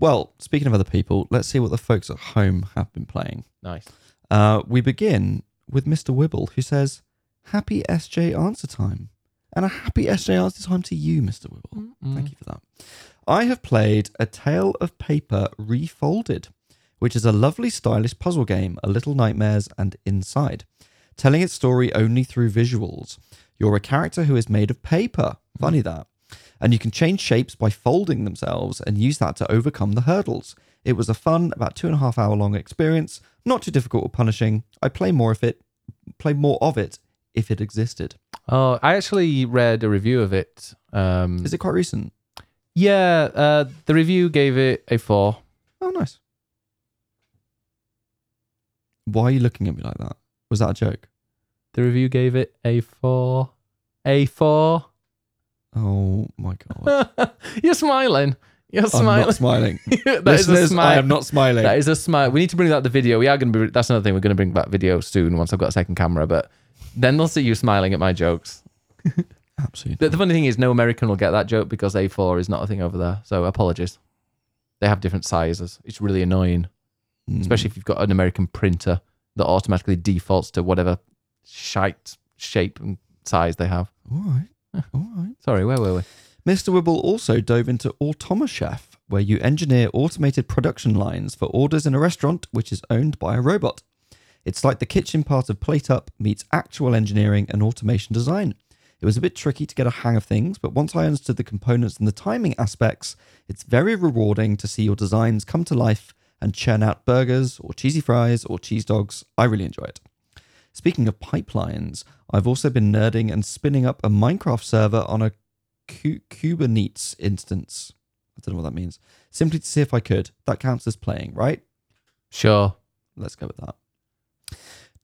Speaker 2: Well, speaking of other people, let's see what the folks at home have been playing.
Speaker 1: nice.
Speaker 2: Uh, we begin with Mr. Wibble, who says, Happy SJ answer time. And a happy SJ answer time to you, Mr. Wibble.
Speaker 1: Mm.
Speaker 2: Thank you for that. I have played A Tale of Paper Refolded, which is a lovely, stylish puzzle game, A Little Nightmares and Inside, telling its story only through visuals. You're a character who is made of paper. Funny that. And you can change shapes by folding themselves and use that to overcome the hurdles. It was a fun, about two and a half hour long experience, not too difficult or punishing. I play more of it, play more of it if it existed.
Speaker 1: Oh, I actually read a review of it. Um,
Speaker 2: Is it quite recent?
Speaker 1: yeah, uh, the review gave it a four.
Speaker 2: Oh, nice. Why are you looking at me like that? Was that a joke?
Speaker 1: The review gave it a four. A four.
Speaker 2: Oh my god!
Speaker 1: You're smiling. You're smiling.
Speaker 2: I'm not smiling.
Speaker 1: that is a smile.
Speaker 2: I am not smiling.
Speaker 1: That is a smile. We need to bring out the video. We are going to be. That's another thing. We're going to bring back video soon once I've got a second camera. But then they'll see you smiling at my jokes.
Speaker 2: Absolutely.
Speaker 1: The, the funny thing is, no American will get that joke because A4 is not a thing over there. So apologies. They have different sizes. It's really annoying,
Speaker 2: Mm.
Speaker 1: especially if you've got an American printer that automatically defaults to whatever shite shape and size they have.
Speaker 2: All right. All right.
Speaker 1: Sorry, where were we?
Speaker 2: Mr. Wibble also dove into Automachef, where you engineer automated production lines for orders in a restaurant which is owned by a robot. It's like the kitchen part of PlateUp meets actual engineering and automation design. It was a bit tricky to get a hang of things, but once I understood the components and the timing aspects, it's very rewarding to see your designs come to life and churn out burgers or cheesy fries or cheese dogs. I really enjoy it. Speaking of pipelines, I've also been nerding and spinning up a Minecraft server on a Ku- Kubernetes instance. I don't know what that means. Simply to see if I could. That counts as playing, right?
Speaker 1: Sure.
Speaker 2: Let's go with that.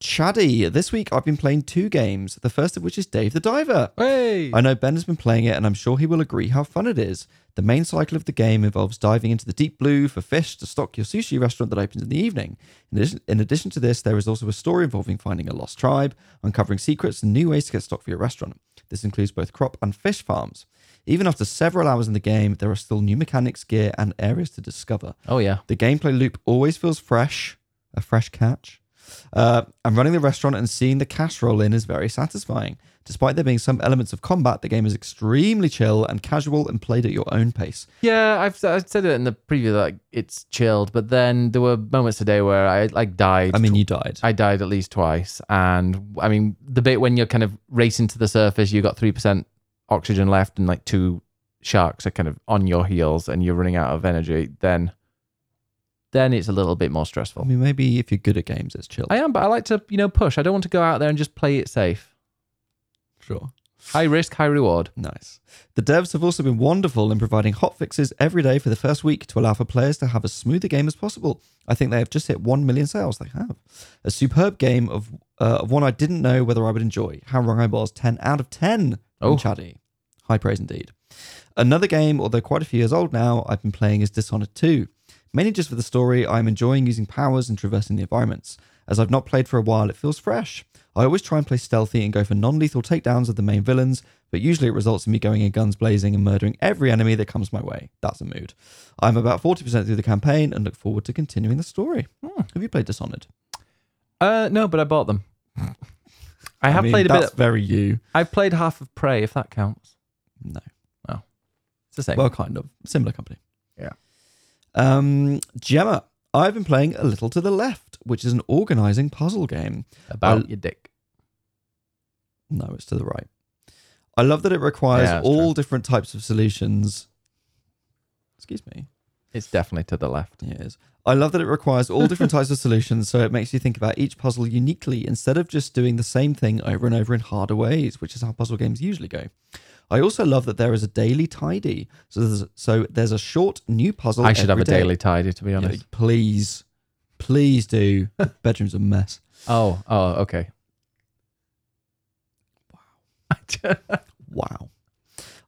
Speaker 2: Chaddy, this week I've been playing two games, the first of which is Dave the Diver.
Speaker 1: Hey.
Speaker 2: I know Ben has been playing it, and I'm sure he will agree how fun it is. The main cycle of the game involves diving into the deep blue for fish to stock your sushi restaurant that opens in the evening. In addition, in addition to this, there is also a story involving finding a lost tribe, uncovering secrets, and new ways to get stock for your restaurant. This includes both crop and fish farms. Even after several hours in the game, there are still new mechanics, gear, and areas to discover.
Speaker 1: Oh yeah.
Speaker 2: The gameplay loop always feels fresh, a fresh catch. Uh, and running the restaurant and seeing the cash roll in is very satisfying. Despite there being some elements of combat, the game is extremely chill and casual and played at your own pace.
Speaker 1: Yeah, I've, I've said it in the preview that like, it's chilled, but then there were moments today where I like died.
Speaker 2: I mean, you died.
Speaker 1: I died at least twice, and I mean the bit when you're kind of racing to the surface, you've got three percent oxygen left, and like two sharks are kind of on your heels, and you're running out of energy. Then, then it's a little bit more stressful.
Speaker 2: I mean, maybe if you're good at games, it's chill.
Speaker 1: I am, but I like to you know push. I don't want to go out there and just play it safe.
Speaker 2: Sure.
Speaker 1: High risk, high reward.
Speaker 2: Nice. The devs have also been wonderful in providing hot fixes every day for the first week to allow for players to have as smooth a game as possible. I think they have just hit 1 million sales. They have. A superb game of, uh, of one I didn't know whether I would enjoy. How wrong I was. 10 out of 10
Speaker 1: Oh.
Speaker 2: Chaddy. High praise indeed. Another game, although quite a few years old now, I've been playing is Dishonored 2. Mainly just for the story, I'm enjoying using powers and traversing the environments. As I've not played for a while, it feels fresh. I always try and play stealthy and go for non lethal takedowns of the main villains, but usually it results in me going in guns blazing and murdering every enemy that comes my way. That's a mood. I'm about 40% through the campaign and look forward to continuing the story.
Speaker 1: Hmm.
Speaker 2: Have you played Dishonored?
Speaker 1: Uh, no, but I bought them. I have
Speaker 2: mean,
Speaker 1: played a
Speaker 2: that's
Speaker 1: bit.
Speaker 2: very you.
Speaker 1: I've played half of Prey, if that counts.
Speaker 2: No.
Speaker 1: Well, it's the same.
Speaker 2: Well, kind of. Similar company. Um, Gemma, I've been playing A Little to the Left, which is an organizing puzzle game.
Speaker 1: About
Speaker 2: I-
Speaker 1: your dick.
Speaker 2: No, it's to the right. I love that it requires
Speaker 1: Yeah,
Speaker 2: all
Speaker 1: true.
Speaker 2: different types of solutions. Excuse me.
Speaker 1: It's definitely to the left.
Speaker 2: Yeah, it is. I love that it requires all different types of solutions, so it makes you think about each puzzle uniquely instead of just doing the same thing over and over in harder ways, which is how puzzle games usually go. I also love that there is a daily tidy. So there's, so there's a short new puzzle.
Speaker 1: I should have a
Speaker 2: day.
Speaker 1: daily tidy, to be
Speaker 2: Yeah,
Speaker 1: honest.
Speaker 2: please, please do. Bedroom's a mess.
Speaker 1: Oh, oh, okay.
Speaker 2: Wow. wow.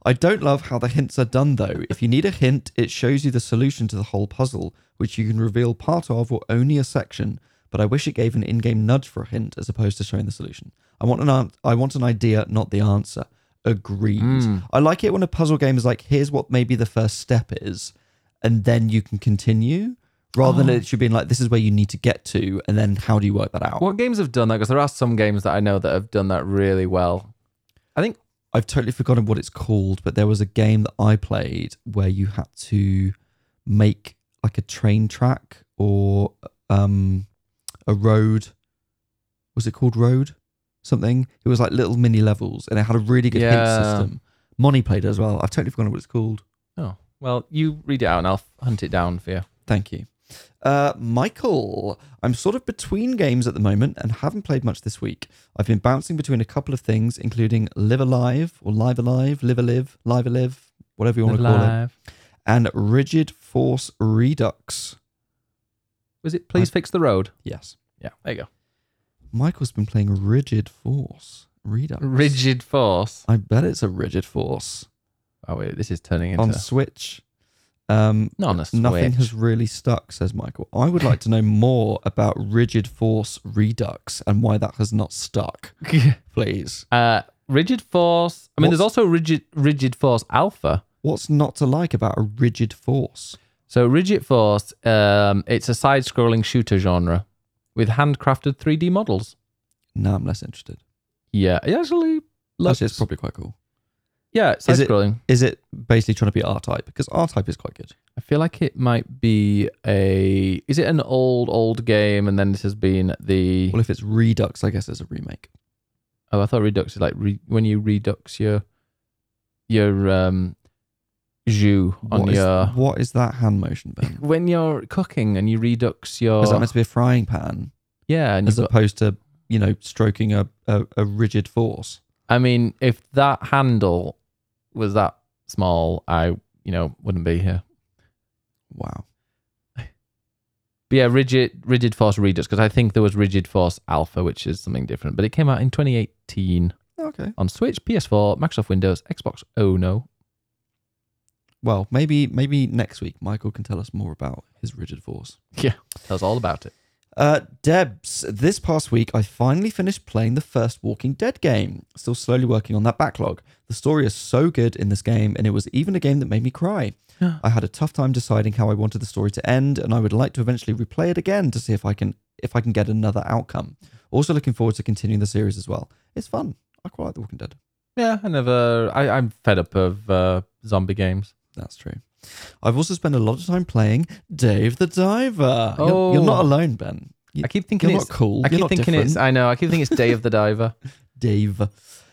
Speaker 2: I don't love how the hints are done though. If you need a hint, it shows you the solution to the whole puzzle, which you can reveal part of or only a section. But I wish it gave an in-game nudge for a hint as opposed to showing the solution. I want an an- I want an idea, not the answer. Agreed.
Speaker 1: Mm.
Speaker 2: I like it when a puzzle game is like, here's what maybe the first step is, and then you can continue, rather than
Speaker 1: Oh.
Speaker 2: it should be like, this is where you need to get to, and then how do you work that out?
Speaker 1: what games have done that? Because there are some games that I know that have done that really well. I think
Speaker 2: I've totally forgotten what it's called, but there was a game that I played where you had to make like a train track or um a road. Was it called Road? Something. It was like little mini levels, and it had a really good hint system. Money played it as well. I've totally forgotten what it's called.
Speaker 1: Oh, well, you read it out and I'll hunt it down for you.
Speaker 2: Thank you. Uh, Michael, I'm sort of between games at the moment and haven't played much this week. I've been bouncing between a couple of things, including Live A Live or Live Alive, Live Alive, Live A Live, whatever you want to call it, and Rigid Force Redux.
Speaker 1: Was it Please Fix the Road?
Speaker 2: Yes.
Speaker 1: Yeah, there you go.
Speaker 2: Michael's been playing Rigid Force Redux.
Speaker 1: Rigid Force.
Speaker 2: I bet it's a Rigid Force
Speaker 1: Oh, wait, this is turning into
Speaker 2: on Switch. Um,
Speaker 1: not on a
Speaker 2: Nothing has really stuck, says Michael. I would like to know more about Rigid Force Redux and why that has not stuck, please.
Speaker 1: uh, Rigid Force. I mean, there's also Rigid Rigid Force Alpha.
Speaker 2: What's not to like about a rigid force?
Speaker 1: So Rigid Force, um, it's a side-scrolling shooter genre with handcrafted 3D models.
Speaker 2: No, I'm less interested.
Speaker 1: Yeah, it actually looks.
Speaker 2: Actually, it's probably quite cool.
Speaker 1: yeah,
Speaker 2: Is it-
Speaker 1: side-scrolling.
Speaker 2: Is it basically trying to be R type? Because R type is quite good.
Speaker 1: I feel like it might be a. Is it an old old game, and then this has been the?
Speaker 2: Well, if it's Redux, I guess it's a remake.
Speaker 1: Oh, I thought Redux is like re, when you redux your your um jus on
Speaker 2: What is,
Speaker 1: your
Speaker 2: what is that hand motion, Ben?
Speaker 1: when you're cooking and you redux your
Speaker 2: Is that meant to be a frying pan
Speaker 1: yeah, and
Speaker 2: as
Speaker 1: you've got,
Speaker 2: opposed to, you know, stroking a, a, a rigid force?
Speaker 1: I mean, if that handle was that small, I you know wouldn't be here.
Speaker 2: Wow.
Speaker 1: But yeah, rigid rigid force redux because I think there was rigid force alpha, which is something different, but it came out in 2018
Speaker 2: Okay.
Speaker 1: on Switch, PS4, Microsoft Windows, Xbox. Oh no,
Speaker 2: Well, maybe maybe next week Michael can tell us more about his rigid force.
Speaker 1: Yeah, tell us all about it.
Speaker 2: Uh, Debs, this past week I finally finished playing the first Walking Dead game. Still slowly working on that backlog. The story is so good in this game, and it was even a game that made me cry. I had a tough time deciding how I wanted the story to end, and I would like to eventually replay it again to see if I can if I can get another outcome. Also looking forward to continuing the series as well. It's fun. I quite like The Walking Dead.
Speaker 1: Yeah, I never. I, I'm fed up of uh, zombie games.
Speaker 2: That's true. I've also spent a lot of time playing Dave the Diver. You're, you're
Speaker 1: Oh.
Speaker 2: not alone, Ben. You-
Speaker 1: I keep thinking
Speaker 2: you're
Speaker 1: it's
Speaker 2: not cool.
Speaker 1: I
Speaker 2: You're
Speaker 1: keep
Speaker 2: not
Speaker 1: thinking it's. I know. I keep thinking it's Day of the Diver.
Speaker 2: Dave,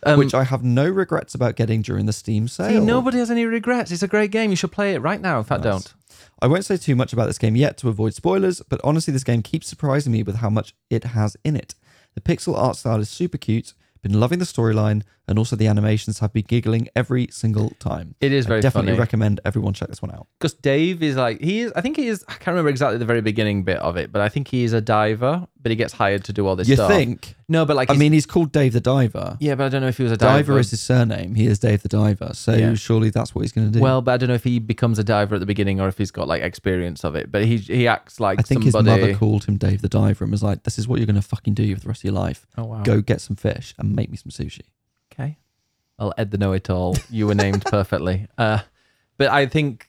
Speaker 1: Um,
Speaker 2: which I have no regrets about getting during the Steam sale.
Speaker 1: see, nobody has any regrets. It's a great game. You should play it right now. In fact, don't.
Speaker 2: I won't say too much about this game yet to avoid spoilers, but honestly, this game keeps surprising me with how much it has in it. The pixel art style is super cute. Been loving the storyline, and also the animations have been giggling every single time.
Speaker 1: It is
Speaker 2: I
Speaker 1: very
Speaker 2: definitely
Speaker 1: funny.
Speaker 2: recommend everyone check this one out.
Speaker 1: because Dave is like he is. I think he is. I can't remember exactly the very beginning bit of it, but I think he is a diver. But he gets hired to do all this
Speaker 2: You
Speaker 1: stuff.
Speaker 2: think?
Speaker 1: No, but like
Speaker 2: I
Speaker 1: he's-
Speaker 2: mean, he's called Dave the Diver.
Speaker 1: yeah, but I don't know if he was a diver.
Speaker 2: Diver is his surname. He is Dave the Diver. So
Speaker 1: Yeah.
Speaker 2: surely that's what he's going to do.
Speaker 1: Well, but I don't know if he becomes a diver at the beginning or if he's got like experience of it. But he he acts like
Speaker 2: I think
Speaker 1: somebody.
Speaker 2: his mother called him Dave the Diver and was like, "This is what you're going to fucking do for the rest of your life.
Speaker 1: oh wow.
Speaker 2: Go get some fish and make me some sushi."
Speaker 1: Okay. Well, Ed the Know It All, you were named perfectly. Uh, but I think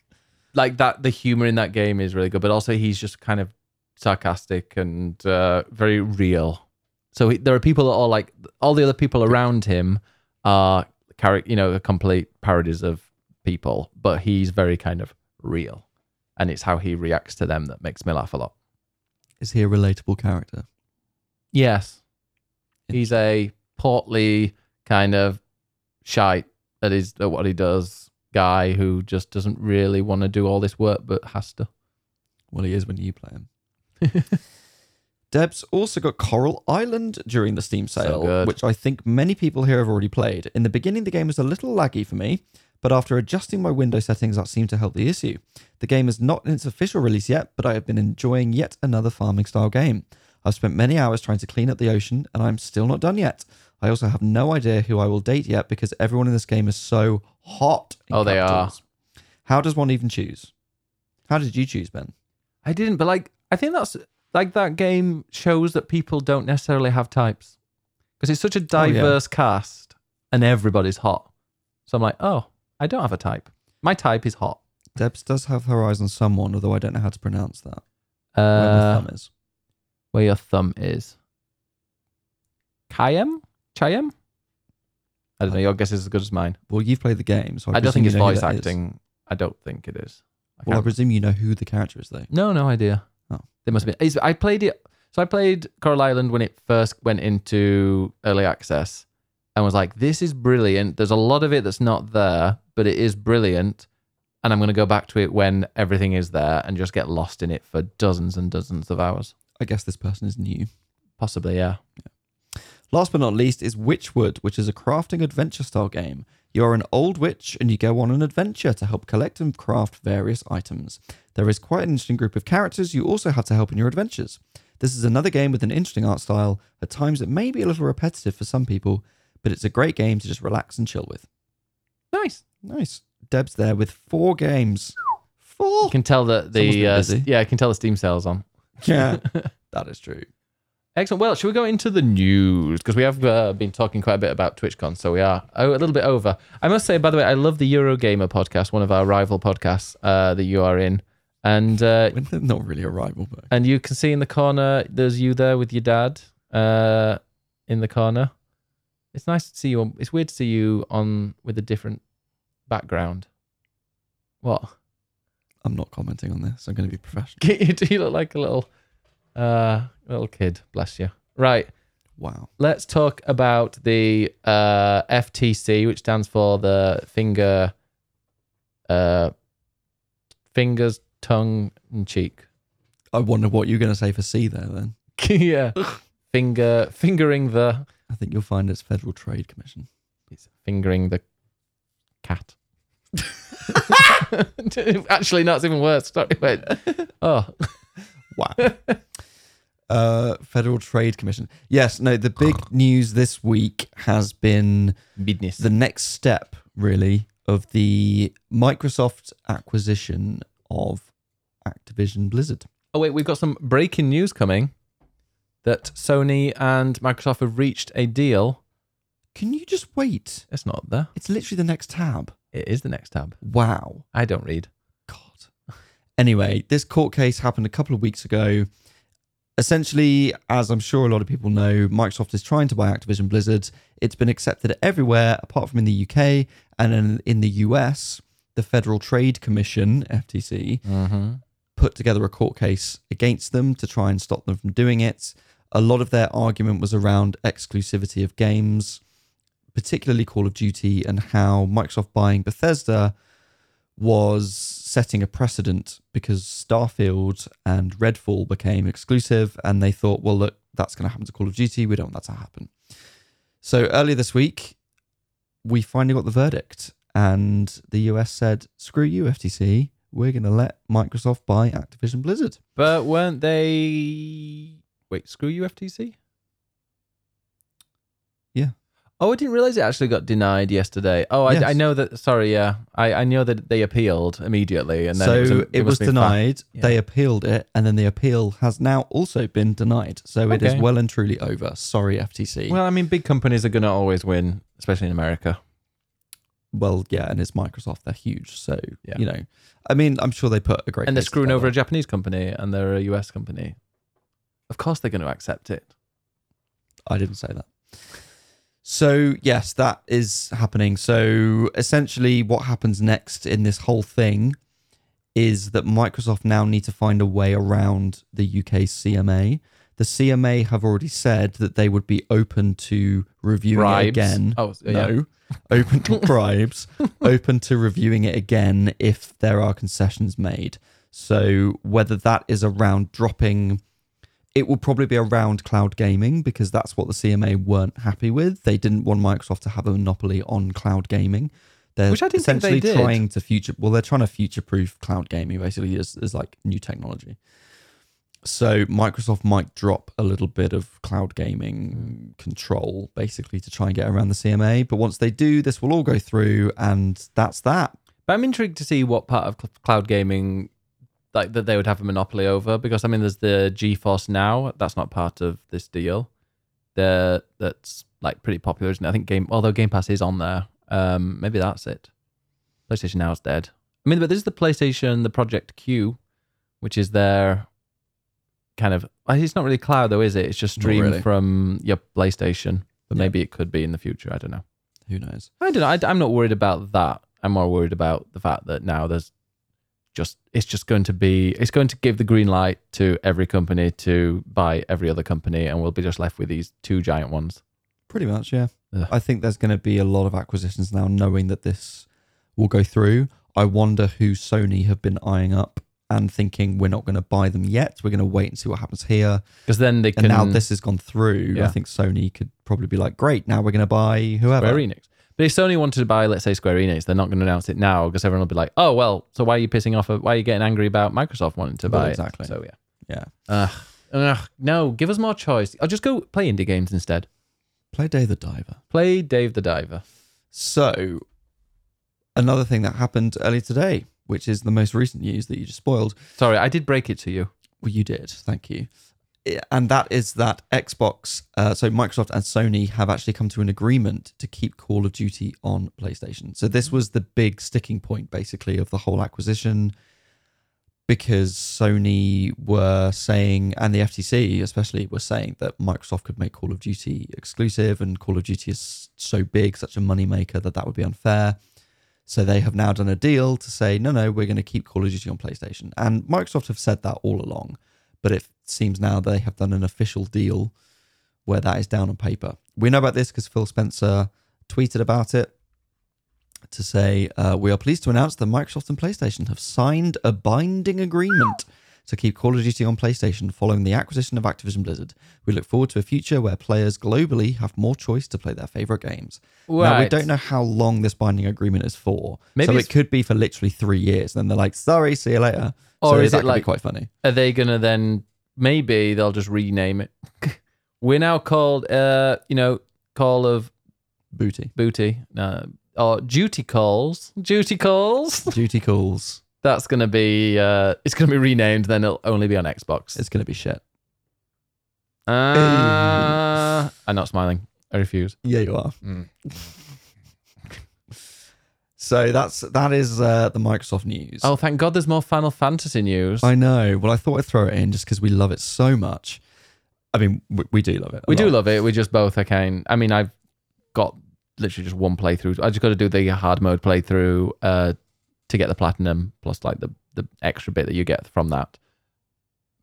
Speaker 1: like that, the humor in that game is really good. But also, he's just kind of sarcastic and uh, very real. So he, there are people that are like all the other people around him are character, you know, complete parodies of people, but he's very kind of real, and it's how he reacts to them that makes me laugh a lot.
Speaker 2: Is he a relatable character?
Speaker 1: Yes. He's a portly kind of shite that is at what he does guy who just doesn't really want to do all this work but has to.
Speaker 2: Well, he is when you play him. Debs also got Coral Island during the Steam sale,
Speaker 1: good.
Speaker 2: which I think many people here have already played. In the beginning, the game was a little laggy for me, but after adjusting my window settings, that seemed to help the issue. The game is not in its official release yet, but I have been enjoying yet another farming style game. I've spent many hours trying to clean up the ocean, and I'm still not done yet. I also have no idea who I will date yet because everyone in this game is so hot.
Speaker 1: Oh, they are.
Speaker 2: How does one even choose? How did you choose, Ben?
Speaker 1: I didn't, but like I think that's like that game shows that people don't necessarily have types because it's such a
Speaker 2: Oh,
Speaker 1: diverse cast and everybody's hot. So I'm like, oh, I don't have a type. My type is hot.
Speaker 2: Debs does have her eyes on someone, although I don't know how to pronounce that. Where my
Speaker 1: Uh,
Speaker 2: thumb is.
Speaker 1: where your thumb is. Kayem? Chayem? I don't know. Your guess is as good as mine.
Speaker 2: Well, you've played the game, so I,
Speaker 1: I, don't
Speaker 2: presume
Speaker 1: think it's
Speaker 2: you know who
Speaker 1: voice
Speaker 2: that is.
Speaker 1: acting. I don't think it is. I
Speaker 2: Well, I
Speaker 1: can't-
Speaker 2: presume you know who the character is, though.
Speaker 1: no, no idea. They must be. it's- I played it. So I played Coral Island when it first went into early access, and was like, "This is brilliant." There's a lot of it that's not there, but it is brilliant, and I'm going to go back to it when everything is there and just get lost in it for dozens and dozens of hours.
Speaker 2: I guess this person is new.
Speaker 1: Possibly, yeah.
Speaker 2: Last but not least is Witchwood, which is a crafting adventure style game. You are an old witch and you go on an adventure to help collect and craft various items. There is quite an interesting group of characters you also have to help in your adventures. This is another game with an interesting art style. At times it may be a little repetitive for some people, but it's a great game to just relax and chill with.
Speaker 1: Nice.
Speaker 2: Nice. Deb's there with four games. Four.
Speaker 1: You can tell that the uh, yeah, I can tell the Steam sales on.
Speaker 2: Yeah, that is true.
Speaker 1: Excellent. Well, should we go into the news because we have uh, been talking quite a bit about TwitchCon, so we are a little bit over. I must say, by the way, I love the Eurogamer podcast, one of our rival podcasts uh, that you are in, and uh,
Speaker 2: not really a rival, but
Speaker 1: and you can see in the corner there's you there with your dad uh, in the corner. It's nice to see you. On, it's weird to see you on with a different background. What?
Speaker 2: I'm not commenting on this. I'm going to be professional.
Speaker 1: Do you look like a little uh, little kid? Bless you. Right.
Speaker 2: Wow.
Speaker 1: let's talk about the uh, FTC, which stands for the finger, uh, fingers, tongue, and cheek.
Speaker 2: I wonder what you're going to say for C there then.
Speaker 1: yeah, finger, fingering the,
Speaker 2: I think you'll find it's Federal Trade Commission.
Speaker 1: it's fingering the cat. Actually, no, it's even worse. Sorry, wait. Oh,
Speaker 2: Wow. Uh, Federal Trade Commission. Yes, no, the big news this week has been
Speaker 1: business.
Speaker 2: the next step, really, of the Microsoft acquisition of Activision Blizzard.
Speaker 1: Oh wait, we've got some breaking news coming. That Sony and Microsoft have reached a deal.
Speaker 2: Can you just wait?
Speaker 1: It's not there.
Speaker 2: It's literally the next tab.
Speaker 1: It is the next tab.
Speaker 2: Wow.
Speaker 1: I don't read.
Speaker 2: God. Anyway, this court case happened a couple of weeks ago. Essentially, as I'm sure a lot of people know, Microsoft is trying to buy Activision Blizzard. It's been accepted everywhere apart from in the UK and in, in the US. The Federal Trade Commission, FTC,
Speaker 1: Mm-hmm.
Speaker 2: put together a court case against them to try and stop them from doing it. A lot of their argument was around exclusivity of games, particularly Call of Duty, and how Microsoft buying Bethesda was setting a precedent because Starfield and Redfall became exclusive, and they thought, well, look, that's going to happen to Call of Duty. We don't want that to happen. So earlier this week, we finally got the verdict, and the US said, screw you, FTC. We're going to let Microsoft buy Activision Blizzard.
Speaker 1: But weren't they? Wait, screw you, FTC. Oh, I didn't realize it actually got denied yesterday. Oh, I,
Speaker 2: Yes.
Speaker 1: I know that. Sorry, yeah, I, I know that they appealed immediately, and then
Speaker 2: so
Speaker 1: it was, a-
Speaker 2: it was
Speaker 1: must have been fa-
Speaker 2: denied.
Speaker 1: Yeah.
Speaker 2: They appealed it, and then the appeal has now also been denied. So it is well and truly over. Sorry, FTC.
Speaker 1: Well, I mean, big companies are going to always win, especially in America.
Speaker 2: Well, yeah, and it's Microsoft. They're huge. So,
Speaker 1: Yeah.
Speaker 2: you know, I mean, I'm sure they put a great
Speaker 1: and they're screwing over a. Japanese company, and they're a US company. Of course, they're going to accept it.
Speaker 2: I didn't say that. So, yes, that is happening. So, essentially, what happens next in this whole thing is that Microsoft now need to find a way around the UK CMA. The CMA have already said that they would be open to reviewing
Speaker 1: Bribes.
Speaker 2: it again.
Speaker 1: Oh, yeah.
Speaker 2: no. open to bribes, open to reviewing it again if there are concessions made. So, whether that is around dropping it will probably be around cloud gaming because that's what the CMA weren't happy with. They didn't want Microsoft to have a monopoly on cloud gaming. They're
Speaker 1: Which I didn't think they did.
Speaker 2: trying to future. Well, they're trying to future-proof cloud gaming basically as, as like new technology. So Microsoft might drop a little bit of cloud gaming mm. control basically to try and get around the CMA. But once they do, this will all go through, and that's that.
Speaker 1: But I'm intrigued to see what part of cl- cloud gaming like that they would have a monopoly over because I mean there's the GeForce Now that's not part of this deal. The that's like pretty popular, isn't it? I think game although Game Pass is on there. Um, maybe that's it. PlayStation Now is dead. I mean, but this is the PlayStation, the Project Q, which is their kind of. It's not really cloud though, is it? It's just streamed
Speaker 2: really.
Speaker 1: from your PlayStation. But
Speaker 2: Yeah.
Speaker 1: maybe it could be in the future. I don't know.
Speaker 2: Who knows?
Speaker 1: I don't know. I, I'm not worried about that. I'm more worried about the fact that now there's just it's just going to be it's going to give the green light to every company to buy every other company, and we'll be just left with these two giant ones.
Speaker 2: Pretty much, yeah.
Speaker 1: Ugh.
Speaker 2: I think there's going to be a lot of acquisitions now, knowing that this will go through. I wonder who Sony have been eyeing up and thinking we're not going to buy them yet. We're going to wait and see what happens here.
Speaker 1: Because then they can
Speaker 2: And now this has gone through. I think Sony could probably be like, great, now we're going to buy whoever.
Speaker 1: Square Enix. But if Sony wanted to buy, let's say Square Enix, they're not going to announce it now because everyone will be like, "Oh well, so why are you pissing off? Why are you getting angry about Microsoft wanting to
Speaker 2: Well,
Speaker 1: buy
Speaker 2: exactly.
Speaker 1: it?" So yeah.
Speaker 2: Yeah.
Speaker 1: Ugh. Ugh. no, give us more choice. I'll just go play indie games instead.
Speaker 2: Play Dave the Diver.
Speaker 1: Play Dave the Diver.
Speaker 2: So, another thing that happened earlier today, which is the most recent news that you just spoiled.
Speaker 1: Sorry, I did break it to you.
Speaker 2: Well, you did. Thank you. And that is that Xbox, uh, so Microsoft and Sony have actually come to an agreement to keep Call of Duty on PlayStation. So this was the big sticking point, basically, of the whole acquisition, because Sony were saying, and the FTC especially were saying that Microsoft could make Call of Duty exclusive, and Call of Duty is so big, such a moneymaker that that would be unfair. So they have now done a deal to say, no, no, we're going to keep Call of Duty on PlayStation. And Microsoft have said that all along, but it seems now they have done an official deal where that is down on paper. We know about this because Phil Spencer tweeted about it to say, uh, We are pleased to announce that Microsoft and PlayStation have signed a binding agreement to keep Call of Duty on PlayStation following the acquisition of Activision Blizzard. We look forward to a future where players globally have more choice to play their favorite games. Now, we don't know how long this binding agreement is for.
Speaker 1: Maybe
Speaker 2: so it could be for literally three years. And Then they're like, sorry, see you later.
Speaker 1: Or
Speaker 2: so
Speaker 1: is
Speaker 2: that
Speaker 1: it like-
Speaker 2: quite funny?
Speaker 1: Are they gonna then maybe they'll just rename it? We're now called uh, you know, Call of
Speaker 2: Booty.
Speaker 1: Booty. No. Or duty calls. Duty calls.
Speaker 2: Duty calls.
Speaker 1: That's gonna be uh it's gonna be renamed, then it'll only be on Xbox.
Speaker 2: It's going to be shit.
Speaker 1: Uh, I'm not smiling. I refuse.
Speaker 2: Yeah, you are.
Speaker 1: Mm.
Speaker 2: So that's that is uh, the Microsoft news.
Speaker 1: Oh, thank God there's more Final Fantasy news.
Speaker 2: I know. Well, I thought I'd throw it in just because we love it so much. I mean, we, we do love it.
Speaker 1: we do love it. We just both are kind. I mean, I've got literally just one playthrough. I just got to do the hard mode playthrough uh, to get the platinum, plus like the the extra bit that you get from that.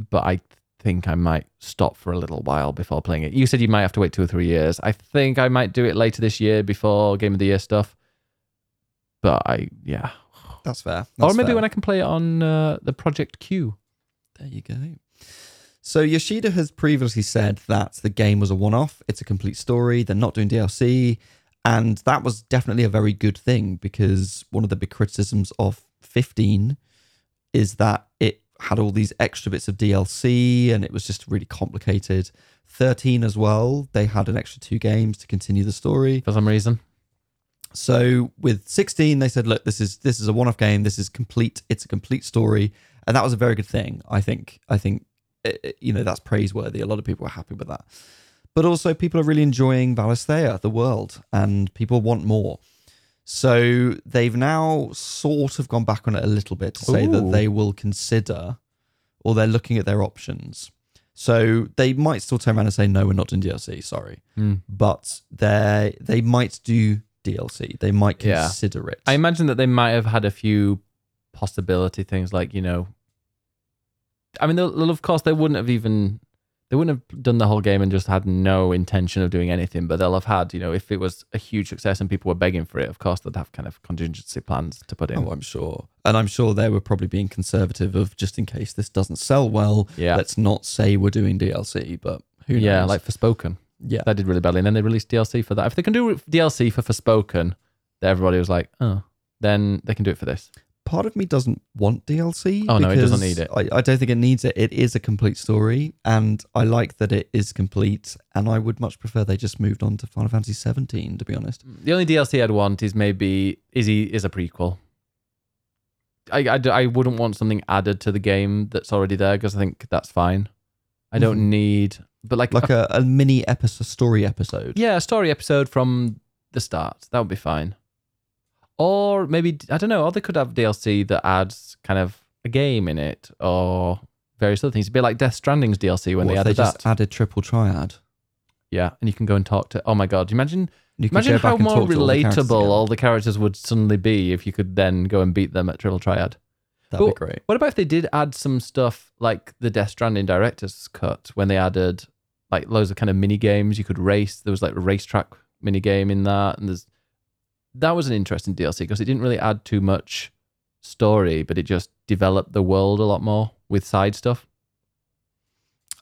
Speaker 1: But I think I might stop for a little while before playing it. You said you might have to wait two or three years. I think I might do it later this year before Game of the Year stuff. But I, yeah,
Speaker 2: That's fair.
Speaker 1: or maybe
Speaker 2: fair.
Speaker 1: when I can play it on uh, the Project Q.
Speaker 2: There you go. So Yoshida has previously said that the game was a one-off. It's a complete story. They're not doing DLC, and that was definitely a very good thing because one of the big criticisms of 15 is that it had all these extra bits of DLC and it was just really complicated. 13 as well. They had an extra two games to continue the story.
Speaker 1: for some reason.
Speaker 2: So with 16, they said, look, this is this is a one-off game. This is complete. It's a complete story, and that was a very good thing. I think. I think eh, eh, you know that's praiseworthy. A lot of people are happy with that, but also people are really enjoying Valisthea, the world, and people want more. So they've now sort of gone back on it a little bit to say that they will consider, or they're looking at their options. So they might still turn around and say, no, we're not doing DLC. Sorry
Speaker 1: Hmm.
Speaker 2: but they they might do DLC. They might
Speaker 1: Yeah.
Speaker 2: consider it.
Speaker 1: I imagine that they might have had a few possibility things like, you know, I mean, they'll, of course, they wouldn't have even they wouldn't have done the whole game and just had no intention of doing anything, but they'll have had, you know, if it was a huge success and people were begging for it, of course they'd have kind of contingency plans to put in.
Speaker 2: Oh, I'm sure. And I'm sure they were probably being conservative of just in case this doesn't sell well.
Speaker 1: Yeah.
Speaker 2: Let's not say we're doing DLC, but who knows?
Speaker 1: yeah, like Forspoken.
Speaker 2: Yeah.
Speaker 1: That did really badly. And then they released DLC for that. If they can do DLC for Forspoken, then everybody was like, oh, then they can do it for this.
Speaker 2: Part of me doesn't want DLC.
Speaker 1: Oh, no, it doesn't
Speaker 2: because
Speaker 1: need it.
Speaker 2: I, I don't think it needs it. It is a complete story, and I like that it is complete. And I would much prefer they just moved on to Final Fantasy 17, to be honest.
Speaker 1: The only DLC I'd want is maybe Izzy is a prequel. I I wouldn't want something added to the game that's already there because I think that's fine. I don't
Speaker 2: Mhm.
Speaker 1: need, but like,
Speaker 2: Like a, a mini episode, story episode.
Speaker 1: yeah, a story episode from the start. That would be fine. Or maybe I don't know. Or they could have DLC that adds kind of a game in it or various other things. It'd be like Death Stranding's DLC when
Speaker 2: What
Speaker 1: they
Speaker 2: if
Speaker 1: added
Speaker 2: they just
Speaker 1: that.
Speaker 2: added triple triad.
Speaker 1: yeah, and you can go and talk to. Oh my god! Imagine
Speaker 2: You could
Speaker 1: Imagine
Speaker 2: go back
Speaker 1: how
Speaker 2: and
Speaker 1: more
Speaker 2: talk to all the characters
Speaker 1: relatable all the characters would suddenly be if you could then go and beat them at Triple Triad.
Speaker 2: That'd
Speaker 1: Well,
Speaker 2: be great.
Speaker 1: What about if they did add some stuff like the Death Stranding director's cut when they added like loads of kind of mini games you could race? There was like a racetrack mini game in that, and there's that was an interesting DLC because it didn't really add too much story, but it just developed the world a lot more with side stuff.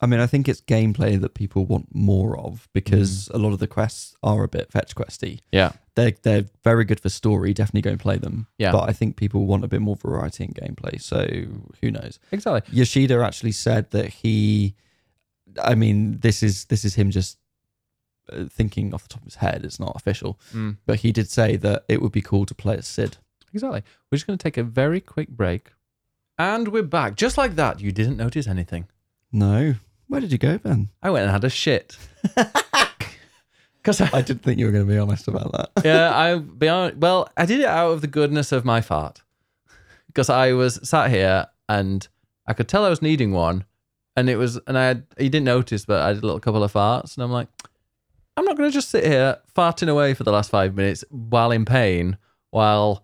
Speaker 2: I mean, I think it's gameplay that people want more of because mm. a lot of the quests are a bit fetch questy.
Speaker 1: Yeah.
Speaker 2: They're, they're very good for story. Definitely go and play them.
Speaker 1: Yeah.
Speaker 2: But I think people want a bit more variety in gameplay. So who knows?
Speaker 1: Exactly.
Speaker 2: Yoshida actually said that he, I mean, this is this is him just uh, thinking off the top of his head. It's not official,
Speaker 1: Mm,
Speaker 2: but he did say that it would be cool to play as Cid.
Speaker 1: exactly. We're just going to take a very quick break. And we're back. Just like that. You didn't notice anything.
Speaker 2: No, where did you go, Ben?
Speaker 1: I went and had a shit. Because I,
Speaker 2: I didn't think you were going to be honest about that.
Speaker 1: yeah, I beyond well, I did it out of the goodness of my fart. Because I was sat here and I could tell I was needing one, and it was, and I had, you didn't notice, but I did a little couple of farts, and I'm like, I'm not going to just sit here farting away for the last five minutes while in pain, while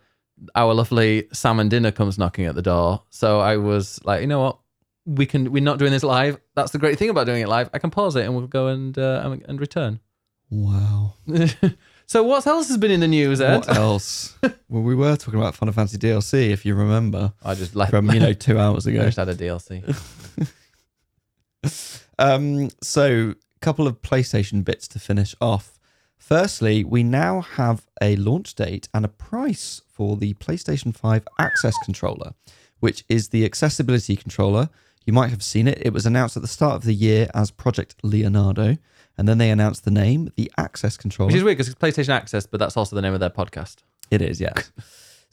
Speaker 1: our lovely salmon dinner comes knocking at the door. So I was like, you know what? We can. We're not doing this live. That's the great thing about doing it live. I can pause it and we'll go and uh, and- and return.
Speaker 2: Wow.
Speaker 1: so what else has been in the news, Ed?
Speaker 2: What else? well, we were talking about Final Fantasy DLC, if you remember,
Speaker 1: I just left.
Speaker 2: from you know two hours
Speaker 1: I
Speaker 2: ago.
Speaker 1: just had a DLC.
Speaker 2: Um, so a couple of PlayStation bits to finish off. Firstly, we now have a launch date and a price for the PlayStation 5 Access controller, which is the accessibility controller. You might have seen it. It was announced at the start of the year as Project Leonardo, and then they announced the name, the Access controller.
Speaker 1: Which is weird because it's PlayStation Access, but that's also the name of their podcast.
Speaker 2: It is, yes.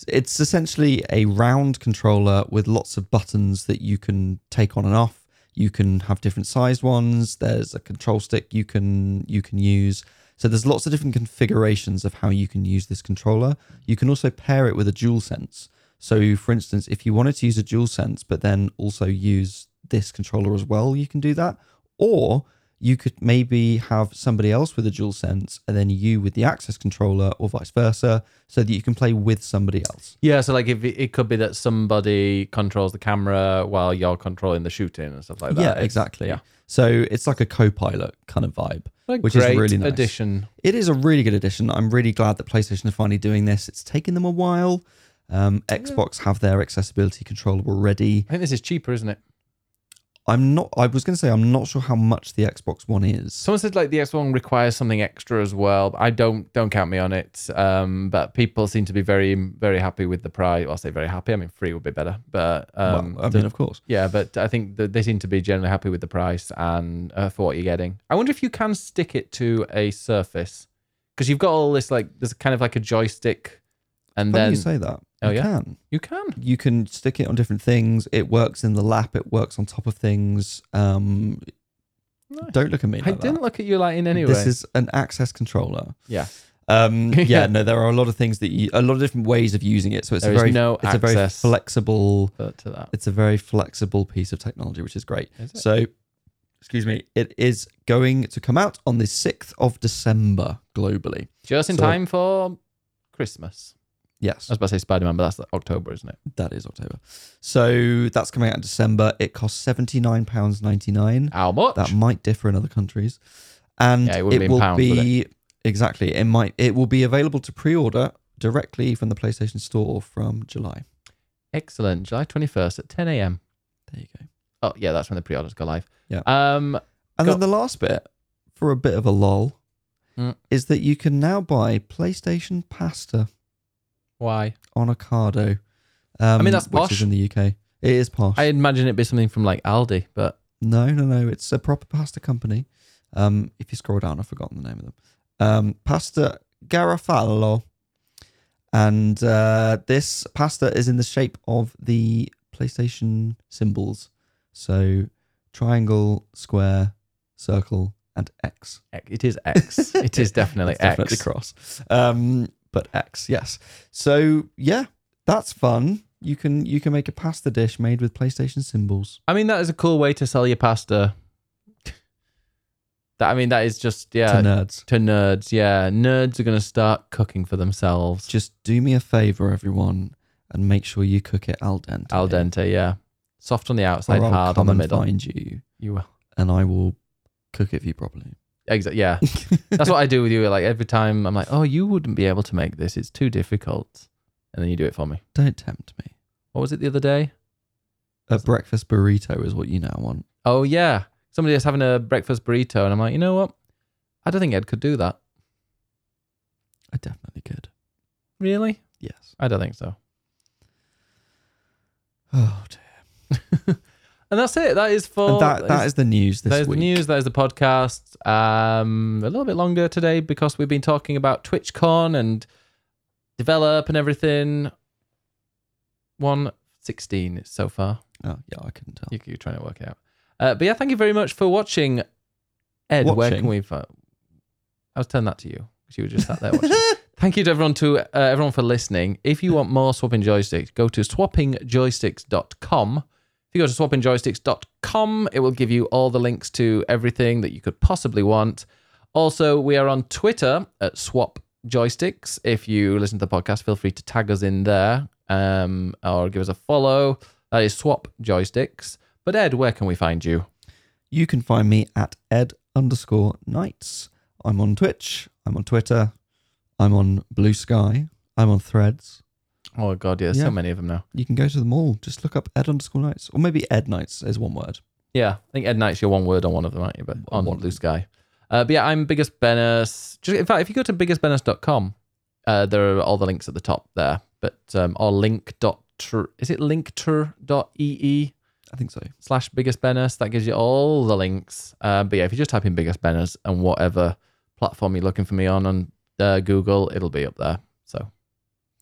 Speaker 2: It's essentially a round controller with lots of buttons that you can take on and off. You can have different sized ones. There's a control stick you can you can use. So there's lots of different configurations of how you can use this controller. You can also pair it with a DualSense. So for instance, if you wanted to use a DualSense but then also use this controller as well, you can do that. Or you could maybe have somebody else with a dual sense and then you with the access controller or vice versa so that you can play with somebody else.
Speaker 1: Yeah, so like if it, it could be that somebody controls the camera while you're controlling the shooting and stuff like that.
Speaker 2: yeah,
Speaker 1: It's-
Speaker 2: exactly.
Speaker 1: Yeah,
Speaker 2: So it's like a co-pilot kind of vibe.
Speaker 1: A
Speaker 2: Which is really nice.
Speaker 1: addition.
Speaker 2: It is a really good addition. I'm really glad that PlayStation are finally doing this. It's taken them a while. Um, Xbox have their accessibility controller already.
Speaker 1: I think this is cheaper, isn't it?
Speaker 2: I'm not. I was going to say I'm not sure how much the Xbox One is.
Speaker 1: Someone said like the X One requires something extra as well. I don't don't count me on it. Um, but people seem to be very very happy with the price. Well, I say very happy. I mean, free would be better, but um,
Speaker 2: well, I
Speaker 1: the-
Speaker 2: mean, of course.
Speaker 1: Yeah, but I think that they seem to be generally happy with the price and uh, for what you're getting. I wonder if you can stick it to a surface because you've got all this like there's kind of like a joystick, and
Speaker 2: Funny
Speaker 1: then
Speaker 2: you say that.
Speaker 1: Oh,
Speaker 2: you
Speaker 1: yeah?
Speaker 2: can.
Speaker 1: you can.
Speaker 2: You can stick it on different things. It works in the lap. It works on top of things. Um,
Speaker 1: Nice.
Speaker 2: don't look at me.
Speaker 1: I didn't
Speaker 2: that.
Speaker 1: look at you like in any way.
Speaker 2: This is an access controller.
Speaker 1: yeah.
Speaker 2: Um,
Speaker 1: Yeah.
Speaker 2: no, there are a lot of things that you, a lot of different ways of using it. So it's
Speaker 1: There
Speaker 2: a very,
Speaker 1: no
Speaker 2: it's a very flexible,
Speaker 1: to that,
Speaker 2: it's a very flexible piece of technology, which is great.
Speaker 1: Is?
Speaker 2: So, excuse me, it is going to come out on the sixth of December globally.
Speaker 1: just in
Speaker 2: So-
Speaker 1: time for Christmas.
Speaker 2: Yes,
Speaker 1: I was about to say Spider Man, but that's October, isn't it?
Speaker 2: that is October. So that's coming out in December. It costs seventy nine pounds ninety nine.
Speaker 1: How much?
Speaker 2: That might differ in other countries, and
Speaker 1: Yeah, it wouldn't be
Speaker 2: will
Speaker 1: pounds,
Speaker 2: be exactly. It might. It will be available to pre order directly from the PlayStation Store from July.
Speaker 1: Excellent. July 21st at 10 a.m.
Speaker 2: There you go.
Speaker 1: Oh, yeah, that's when the pre orders go live.
Speaker 2: Yeah.
Speaker 1: Um,
Speaker 2: And then the last bit, for a bit of a lull,
Speaker 1: Mm.
Speaker 2: is that you can now buy PlayStation pasta
Speaker 1: why?
Speaker 2: on Ocado. Um,
Speaker 1: mean, that's
Speaker 2: which is in the UK. It is posh.
Speaker 1: I imagine it'd be something from like Aldi, but
Speaker 2: no, no, no. It's a proper pasta company. Um, if you scroll down, I've forgotten the name of them. Um, pasta Garofalo. And uh, this pasta is in the shape of the PlayStation symbols. So triangle, square, circle, and X.
Speaker 1: it is X. it is definitely
Speaker 2: It's definitely
Speaker 1: X.
Speaker 2: cross. Um, but X, yes. So yeah, that's fun. You can you can make a pasta dish made with PlayStation symbols.
Speaker 1: I mean, that is a cool way to sell your pasta. That I mean, that is just yeah
Speaker 2: to nerds.
Speaker 1: to nerds. Yeah, nerds are gonna start cooking for themselves.
Speaker 2: Just do me a favor, everyone, and make sure you cook it al dente.
Speaker 1: Al dente, yeah, soft on the outside, hard on the
Speaker 2: and
Speaker 1: middle.
Speaker 2: find you,
Speaker 1: You will.
Speaker 2: and I will cook it for you properly.
Speaker 1: Exactly. Yeah, that's what I do with you. Like every time, I'm like, "Oh, you wouldn't be able to make this. It's too difficult," and then you do it for me.
Speaker 2: Don't tempt me.
Speaker 1: What was it the other day?
Speaker 2: A breakfast burrito is what you now want.
Speaker 1: Oh yeah, somebody was having a breakfast burrito, and I'm like, you know what? I don't think Ed could do that.
Speaker 2: I definitely could.
Speaker 1: Really?
Speaker 2: Yes.
Speaker 1: I don't think so.
Speaker 2: Oh dear.
Speaker 1: And that's it. That is for
Speaker 2: And that that is the news this
Speaker 1: that is
Speaker 2: week.
Speaker 1: the news. That is the podcast. Um, a little bit longer today because we've been talking about TwitchCon and develop and everything. One sixteen so far.
Speaker 2: Oh yeah, I couldn't tell.
Speaker 1: You, you're trying to work it out. Uh, but yeah, thank you very much for watching. Ed, where can we? fi- I was telling that to you because you were just sat there watching. Thank you to everyone to uh, everyone for listening. If you want more swapping joysticks, go to swappingjoysticks.com. If you go to swappingjoysticks.com, it will give you all the links to everything that you could possibly want. Also, we are on Twitter at Swap Joysticks. If you listen to the podcast, feel free to tag us in there um, or give us a follow. That is Swap Joysticks. But Ed, where can we find you?
Speaker 2: You can find me at ed underscore nights. I'm on Twitch. I'm on Twitter. I'm on Blue Sky. I'm on Threads.
Speaker 1: Oh God, yeah,
Speaker 2: Yeah.
Speaker 1: so many of them now.
Speaker 2: You can go to them all. Just look up ed underscore nights, or maybe ed nights is one word.
Speaker 1: Yeah, I think Ed Knight's your one word on one of them, aren't you? But on
Speaker 2: One.
Speaker 1: Blue Sky. Uh, but yeah, I'm Biggest Bennis. Just, in fact, if you go to biggestbennis.com, uh, there are all the links at the top there. But um, or link dot tr- is it linktr.ee
Speaker 2: I think so.
Speaker 1: slash Biggest Bennis? That gives you all the links. Uh, but yeah, if you just type in Biggest Bennis and whatever platform you're looking for me on on uh, Google, it'll be up there. So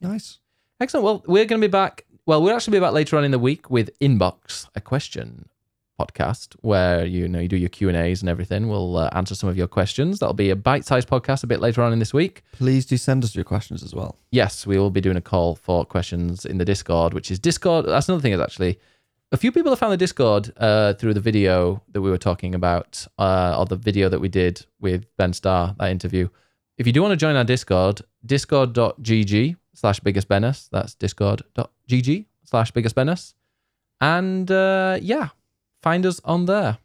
Speaker 2: Nice.
Speaker 1: Excellent. Well, we're going to be back. Well, we'll actually be back later on in the week with Inbox, a question podcast where you know you do your Q and A's and everything. We'll uh, answer some of your questions. That'll be a bite-sized podcast a bit later on in this week.
Speaker 2: Please do send us your questions as well.
Speaker 1: Yes, we will be doing a call for questions in the Discord, which is Discord. That's another thing is actually a few people have found the Discord uh, through the video that we were talking about, uh, or the video that we did with Ben Starr, that interview. If you do want to join our Discord, discord.gg slash biggest Bennis. That's discord.gg slash biggest Bennis. And uh, yeah, find us on there.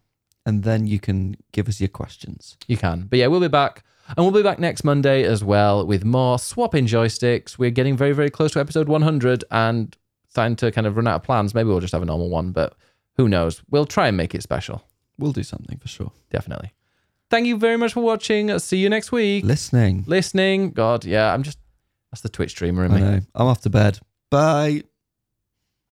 Speaker 2: And then you can give us your questions.
Speaker 1: You can. But yeah, we'll be back. And we'll be back next Monday as well with more swapping joysticks. We're getting very, very close to episode 100 and starting to kind of run out of plans. Maybe we'll just have a normal one, but who knows? We'll try and make it special.
Speaker 2: We'll do something for sure.
Speaker 1: Definitely. Thank you very much for watching. See you next week.
Speaker 2: Listening.
Speaker 1: Listening. God, yeah, I'm just, that's the Twitch streamer in
Speaker 2: I
Speaker 1: me.
Speaker 2: know. I'm off to bed. Bye.